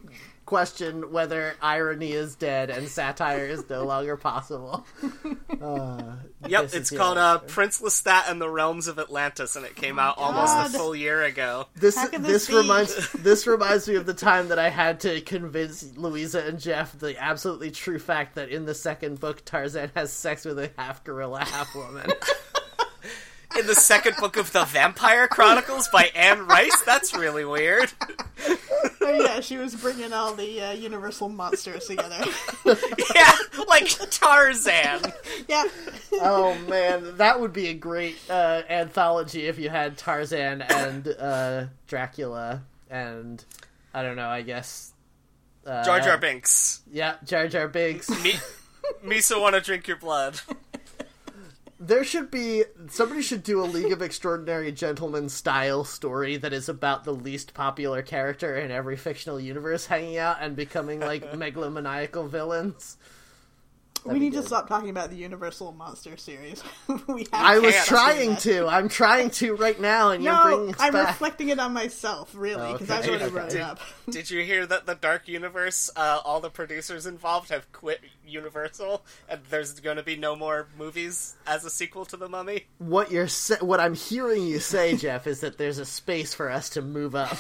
question whether irony is dead and satire is no longer possible. Uh, Yep, it's called uh. Prince Lestat and the Realms of Atlantis, and it came out almost a full year ago. This this this reminds this reminds me of the time that I had to convince Louisa and Jeff the absolutely true fact that in the second book Tarzan has sex with a half gorilla, half woman. In the second book of the Vampire Chronicles by Anne Rice, that's really weird. oh yeah, she was bringing all the uh, Universal monsters together. yeah, like Tarzan. yeah. oh man, that would be a great uh, anthology if you had Tarzan and uh, Dracula and I don't know, I guess uh, Jar Jar Binks. Yeah, Jar Jar Binks. Me- Misa wanna drink your blood. There should be somebody should do a League of Extraordinary Gentlemen style story that is about the least popular character in every fictional universe hanging out and becoming like megalomaniacal villains. We be need to stop talking about the Universal monster series. we have I was trying to. I'm trying to right now, and you're No, bringing us I'm back. reflecting it on myself, really, because I've Okay, already okay. brought it up. Did you hear that the Dark Universe, uh, all the producers involved have quit Universal, and there's going to be no more movies as a sequel to The Mummy? what you're sa- what I'm hearing you say, Jeff, is that there's a space for us to move up.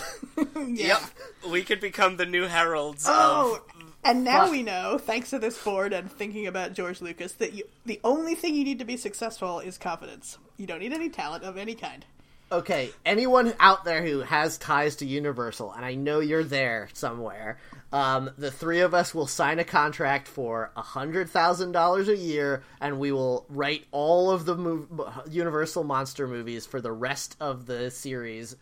Yeah. Yep, we could become the new heralds Oh, of. And now Fuck. we know, thanks to this board and thinking about George Lucas, that you, the only thing you need to be successful is confidence. You don't need any talent of any kind. Okay, anyone out there who has ties to Universal, and I know you're there somewhere, um, the three of us will sign a contract for a hundred thousand dollars a year, and we will write all of the Universal monster movies for the rest of the series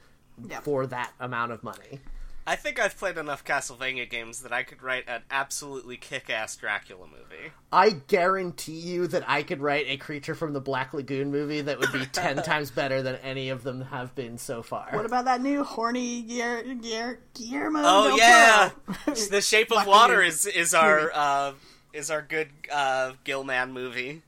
Yeah. for that amount of money. I think I've played enough Castlevania games that I could write an absolutely kick-ass Dracula movie. I guarantee you that I could write a Creature from the Black Lagoon movie that would be ten times better than any of them have been so far. What about that new horny gear gear Guillermo Oh del yeah, Toro? The Shape of Water is is our uh, is our good uh, Gilman movie.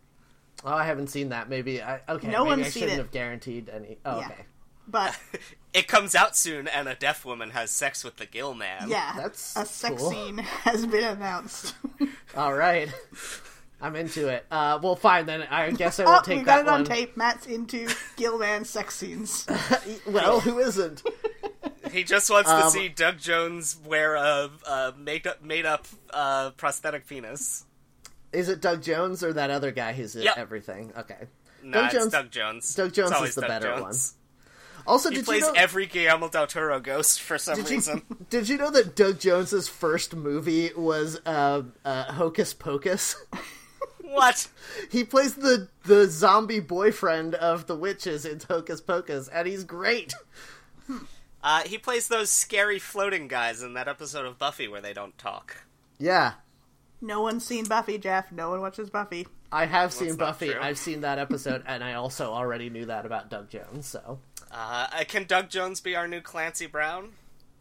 oh, I haven't seen that. Maybe I okay. No maybe one's I seen shouldn't it. have guaranteed any. Oh, Yeah. okay. But It comes out soon, and a deaf woman has sex with the Gill Man. yeah, That's a sex cool. scene has been announced. All right. I'm into it. Uh, well, fine then. I guess I oh, won't we take got that it on one. tape. Matt's into Gill Man sex scenes. Well, who isn't? He just wants to Um, see Doug Jones wear a, a made up made up uh, prosthetic penis. Is it Doug Jones or that other guy who's at Yep. everything? Okay. Nah, Doug it's Jones- Doug Jones. Doug It's Jones is the Doug better Jones. Also, He did plays you know? every Guillermo del Toro ghost for some did you, reason. did you know that Doug Jones's first movie was uh, uh, Hocus Pocus? what? he plays the the zombie boyfriend of the witches in Hocus Pocus, and he's great. Uh, he plays those scary floating guys in that episode of Buffy where they don't talk. Yeah, No one's seen Buffy, Jeff. No one watches Buffy. I have seen Buffy. I've seen that episode, and I also already knew that about Doug Jones. So, Uh, uh, can Doug Jones be our new Clancy Brown?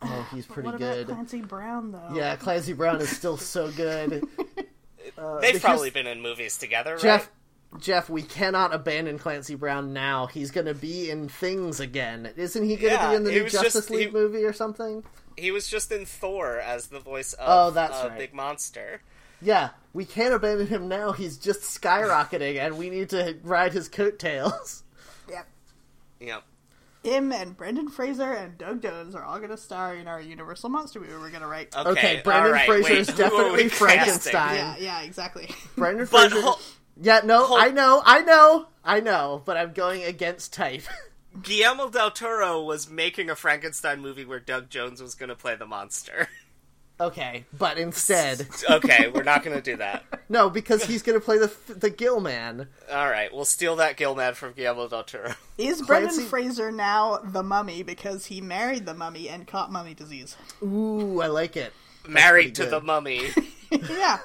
oh, he's pretty what good. about Clancy Brown, though? Yeah, Clancy Brown is still so good. Uh, They've probably been in movies together, right? Jeff. Jeff, we cannot abandon Clancy Brown now. He's going to be in things again. Isn't he going to Yeah, be in the new Justice just- League he- movie or something? He was just in Thor as the voice of Oh, that's uh, right. Big Monster. Yeah, we can't abandon him now. He's just skyrocketing, and we need to ride his coattails. Yep. Yep. Him and Brendan Fraser and Doug Jones are all going to star in our Universal Monster movie we're going to write. Okay, Okay, Brendan all right, Fraser wait, is definitely? Frankenstein. yeah, yeah, exactly. Brendan But Fraser. hol- yeah, no, hol- I know, I know, I know, but I'm going against type. Guillermo del Toro was making a Frankenstein movie where Doug Jones was going to play the monster. okay, but instead, okay, we're not going to do that. no, because he's going to play the the Gill Man. All right, we'll steal that Gilman from Guillermo del Toro. Is Brendan Clancy- Fraser now the mummy because he married the mummy and caught mummy disease? Ooh, I like it. Married to pretty the mummy. yeah.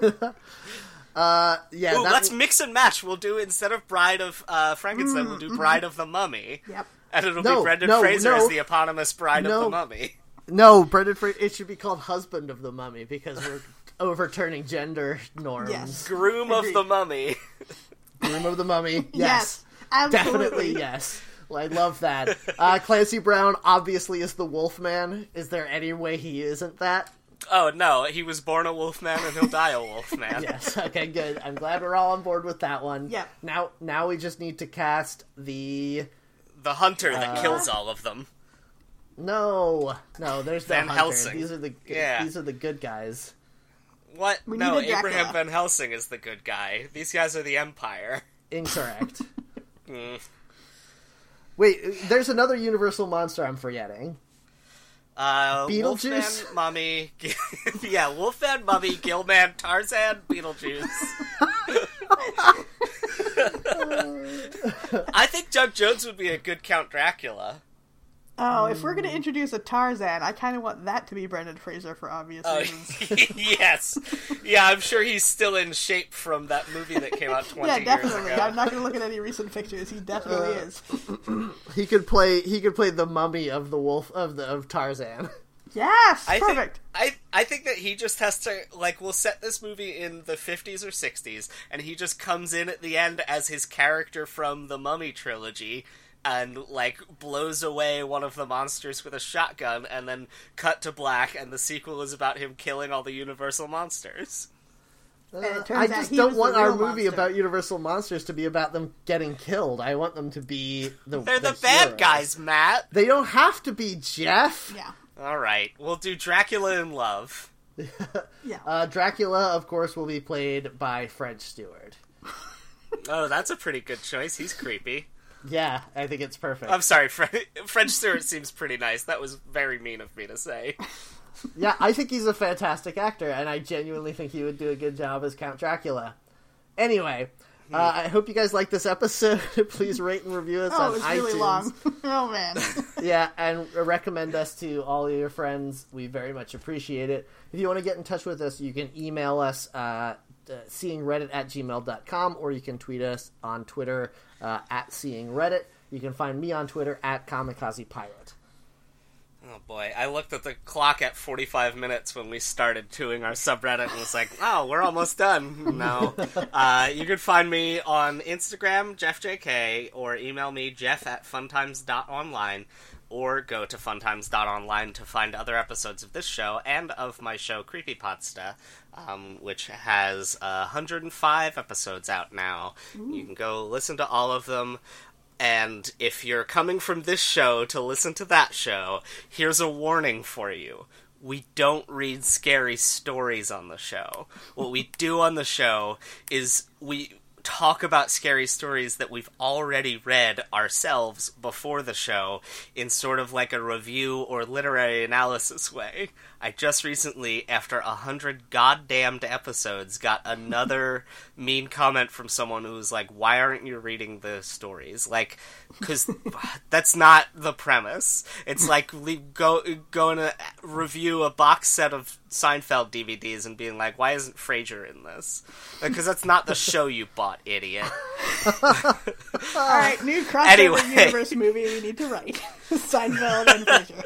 Uh, yeah, Ooh, that- let's mix and match. We'll do instead of Bride of uh, Frankenstein, we'll do Bride of the Mummy, Yep. and it'll No, be Brendan no, Fraser no. as the eponymous Bride of the Mummy. No, Brendan Fraser. It should be called Husband of the Mummy because we're overturning gender norms. Yes. Groom of the Mummy. Groom of the Mummy. Yes. Yes, absolutely. definitely yes. Well, I love that. Uh, Clancy Brown obviously is the Wolfman. Is there any way he isn't that? Oh no, he was born a wolfman and he'll die a wolfman. Yes. Okay. Good. I'm glad we're all on board with that one. Yeah. Now, now we just need to cast the. The hunter that Uh, kills all of them. No, no. There's no Van hunter. Helsing. These are the. Good, Yeah. These are the good guys. What? We no, need a Dracula. Abraham Van Helsing is the good guy. These guys are the Empire. Incorrect. Mm. Wait, there's another universal monster I'm forgetting. Uh, Beetlejuice? Wolfman, Mummy, yeah, Wolfman, Mummy, Gill-man, Tarzan, Beetlejuice. I think Doug Jones would be a good Count Dracula. Oh, if we're going to introduce a Tarzan, I kind of want that to be Brendan Fraser for obvious Oh, reasons. yes, yeah, I'm sure he's still in shape from that movie that came out 20 Yeah, years definitely. ago. I'm not going to look at any recent pictures. He definitely Uh, is. He could play. He could play the mummy of the wolf of the of Tarzan. Yes, I perfect. Think, I I think that he just has to like we'll set this movie in the 50s or 60s, and he just comes in at the end as his character from the Mummy trilogy, and like blows away one of the monsters with a shotgun, and then cut to black, and the sequel is about him killing all the Universal monsters. Uh, I just don't want our movie monster. about Universal monsters to be about them getting killed. I want them to be the. They're the, bad heroes. guys, Matt. They don't have to be Jeff. Yeah. All right, we'll do Dracula in Love. Yeah. Uh, Dracula, of course, will be played by French Stewart. Oh, that's a pretty good choice. He's creepy. Yeah, I think it's perfect. I'm sorry, Fre- French Stewart seems pretty nice. That was very mean of me to say. Yeah, I think he's a fantastic actor, and I genuinely think he would do a good job as Count Dracula. Anyway, uh, I hope you guys like this episode. Please rate and review us Oh, on it was iTunes. really long. oh man. yeah, and recommend us to all of your friends. We very much appreciate it. If you want to get in touch with us, you can email us uh, uh, seeingreddit at gmail.com or you can tweet us on Twitter uh, at seeingreddit. You can find me on Twitter at kamikaze pirate. Oh boy, I looked at the clock at 45 minutes when we started doing our subreddit and was like, oh, we're almost done. No. uh, you can find me on Instagram, JeffJK, or email me, jeff at funtimes.online, or go to funtimes.online to find other episodes of this show and of my show, Creepypasta, um, which has uh, 105 episodes out now. You can go listen to all of them. And if you're coming from this show to listen to that show, here's a warning for you. We don't read scary stories on the show. What we do on the show is we talk about scary stories that we've already read ourselves before the show in sort of like a review or literary analysis way. I just recently, after a hundred goddamned episodes, got another mean comment from someone who was like, "Why aren't you reading the stories?" Like, because that's not the premise. It's like go going to review a box set of Seinfeld DVDs and being like, "Why isn't Frasier in this?" Because that's not the show you bought, idiot. All right, new crossover Anyway. universe movie we need to write. Seinfeld and Frasier.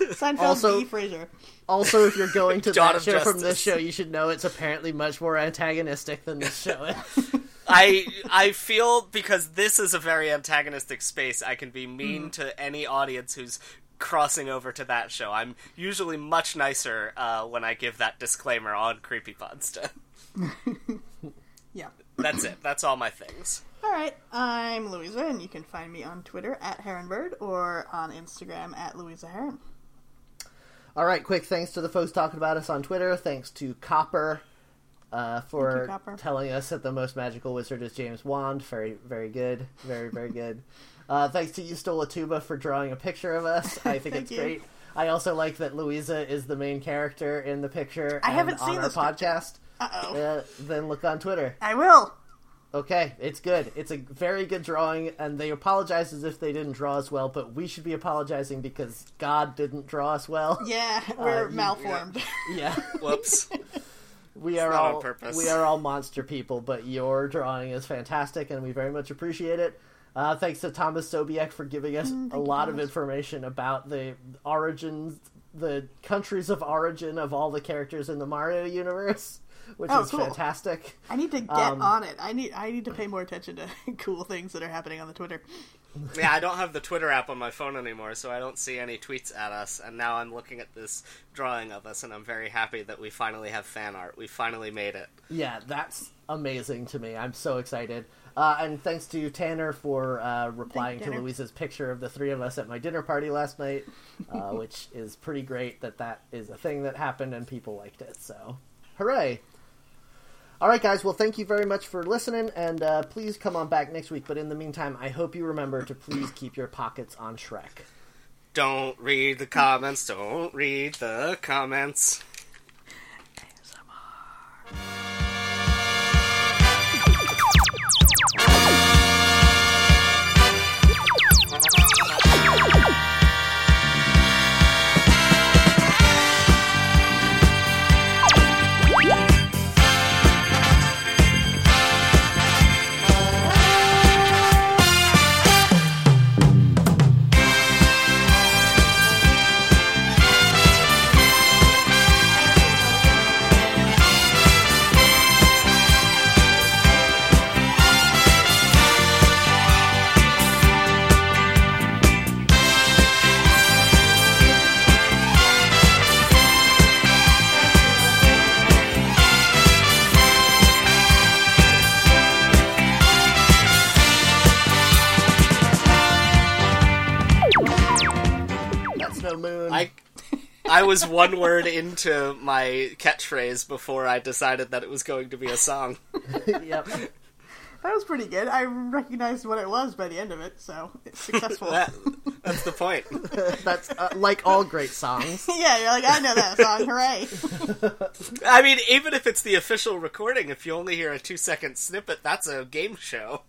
Seinfeld Also- v. Frasier. Also, if you're going to Dawn that of show from this show, you should know it's apparently much more antagonistic than this show is. I I feel because this is a very antagonistic space, I can be mean to any audience who's crossing over to that show. I'm usually much nicer uh, when I give that disclaimer on Creepypodsta. Yeah. That's it. That's all my things. All right, I'm Louisa, and you can find me on Twitter at Heronbird or on Instagram at Louisa Heron. All right, quick thanks to the folks talking about us on Twitter. Thanks to Copper uh, for you, Copper. telling us that the most magical wizard is James Wand. Very, very good. Very, very good. Uh, thanks to you, Stola Tuba, for drawing a picture of us. I think it's you. great. I also like that Louisa is the main character in the picture. I haven't seen this podcast. Uh oh. Uh, then look on Twitter. I will. Okay, it's good. It's a very good drawing, and they apologize as if they didn't draw us well, but we should be apologizing because God didn't draw us well. Yeah, we're you- malformed. Yeah. Whoops. We are not on all purpose. we are all monster people, but your drawing is fantastic, and we very much appreciate it. Uh, thanks to Thomas Sobiek for giving us a lot of information about the origins, the countries of origin of all the characters in the Mario universe, which Oh, is cool. fantastic. I need to get Um, on it. I need I need to pay more attention to cool things that are happening on the Twitter. Yeah, I don't have the Twitter app on my phone anymore, so I don't see any tweets at us. And now I'm looking at this drawing of us, and I'm very happy that we finally have fan art. We finally made it. Yeah, that's amazing to me. I'm so excited. Uh, and thanks to Tanner for uh, replying to Tanner. Louisa's picture of the three of us at my dinner party last night, uh, which is pretty great that that is a thing that happened and people liked it. So, hooray! All right, guys. Well, thank you very much for listening, and uh, please come on back next week. But in the meantime, I hope you remember to please keep your pockets on Shrek. Don't read the comments. Don't read the comments. That's I was one word into my catchphrase before I decided that it was going to be a song. yep. That was pretty good. I recognized what it was by the end of it, so it's successful. That, that's the point. That's uh, like all great songs. yeah, you're like, I know that song. Hooray! I mean, even if it's the official recording, if you only hear a two second snippet, that's a game show.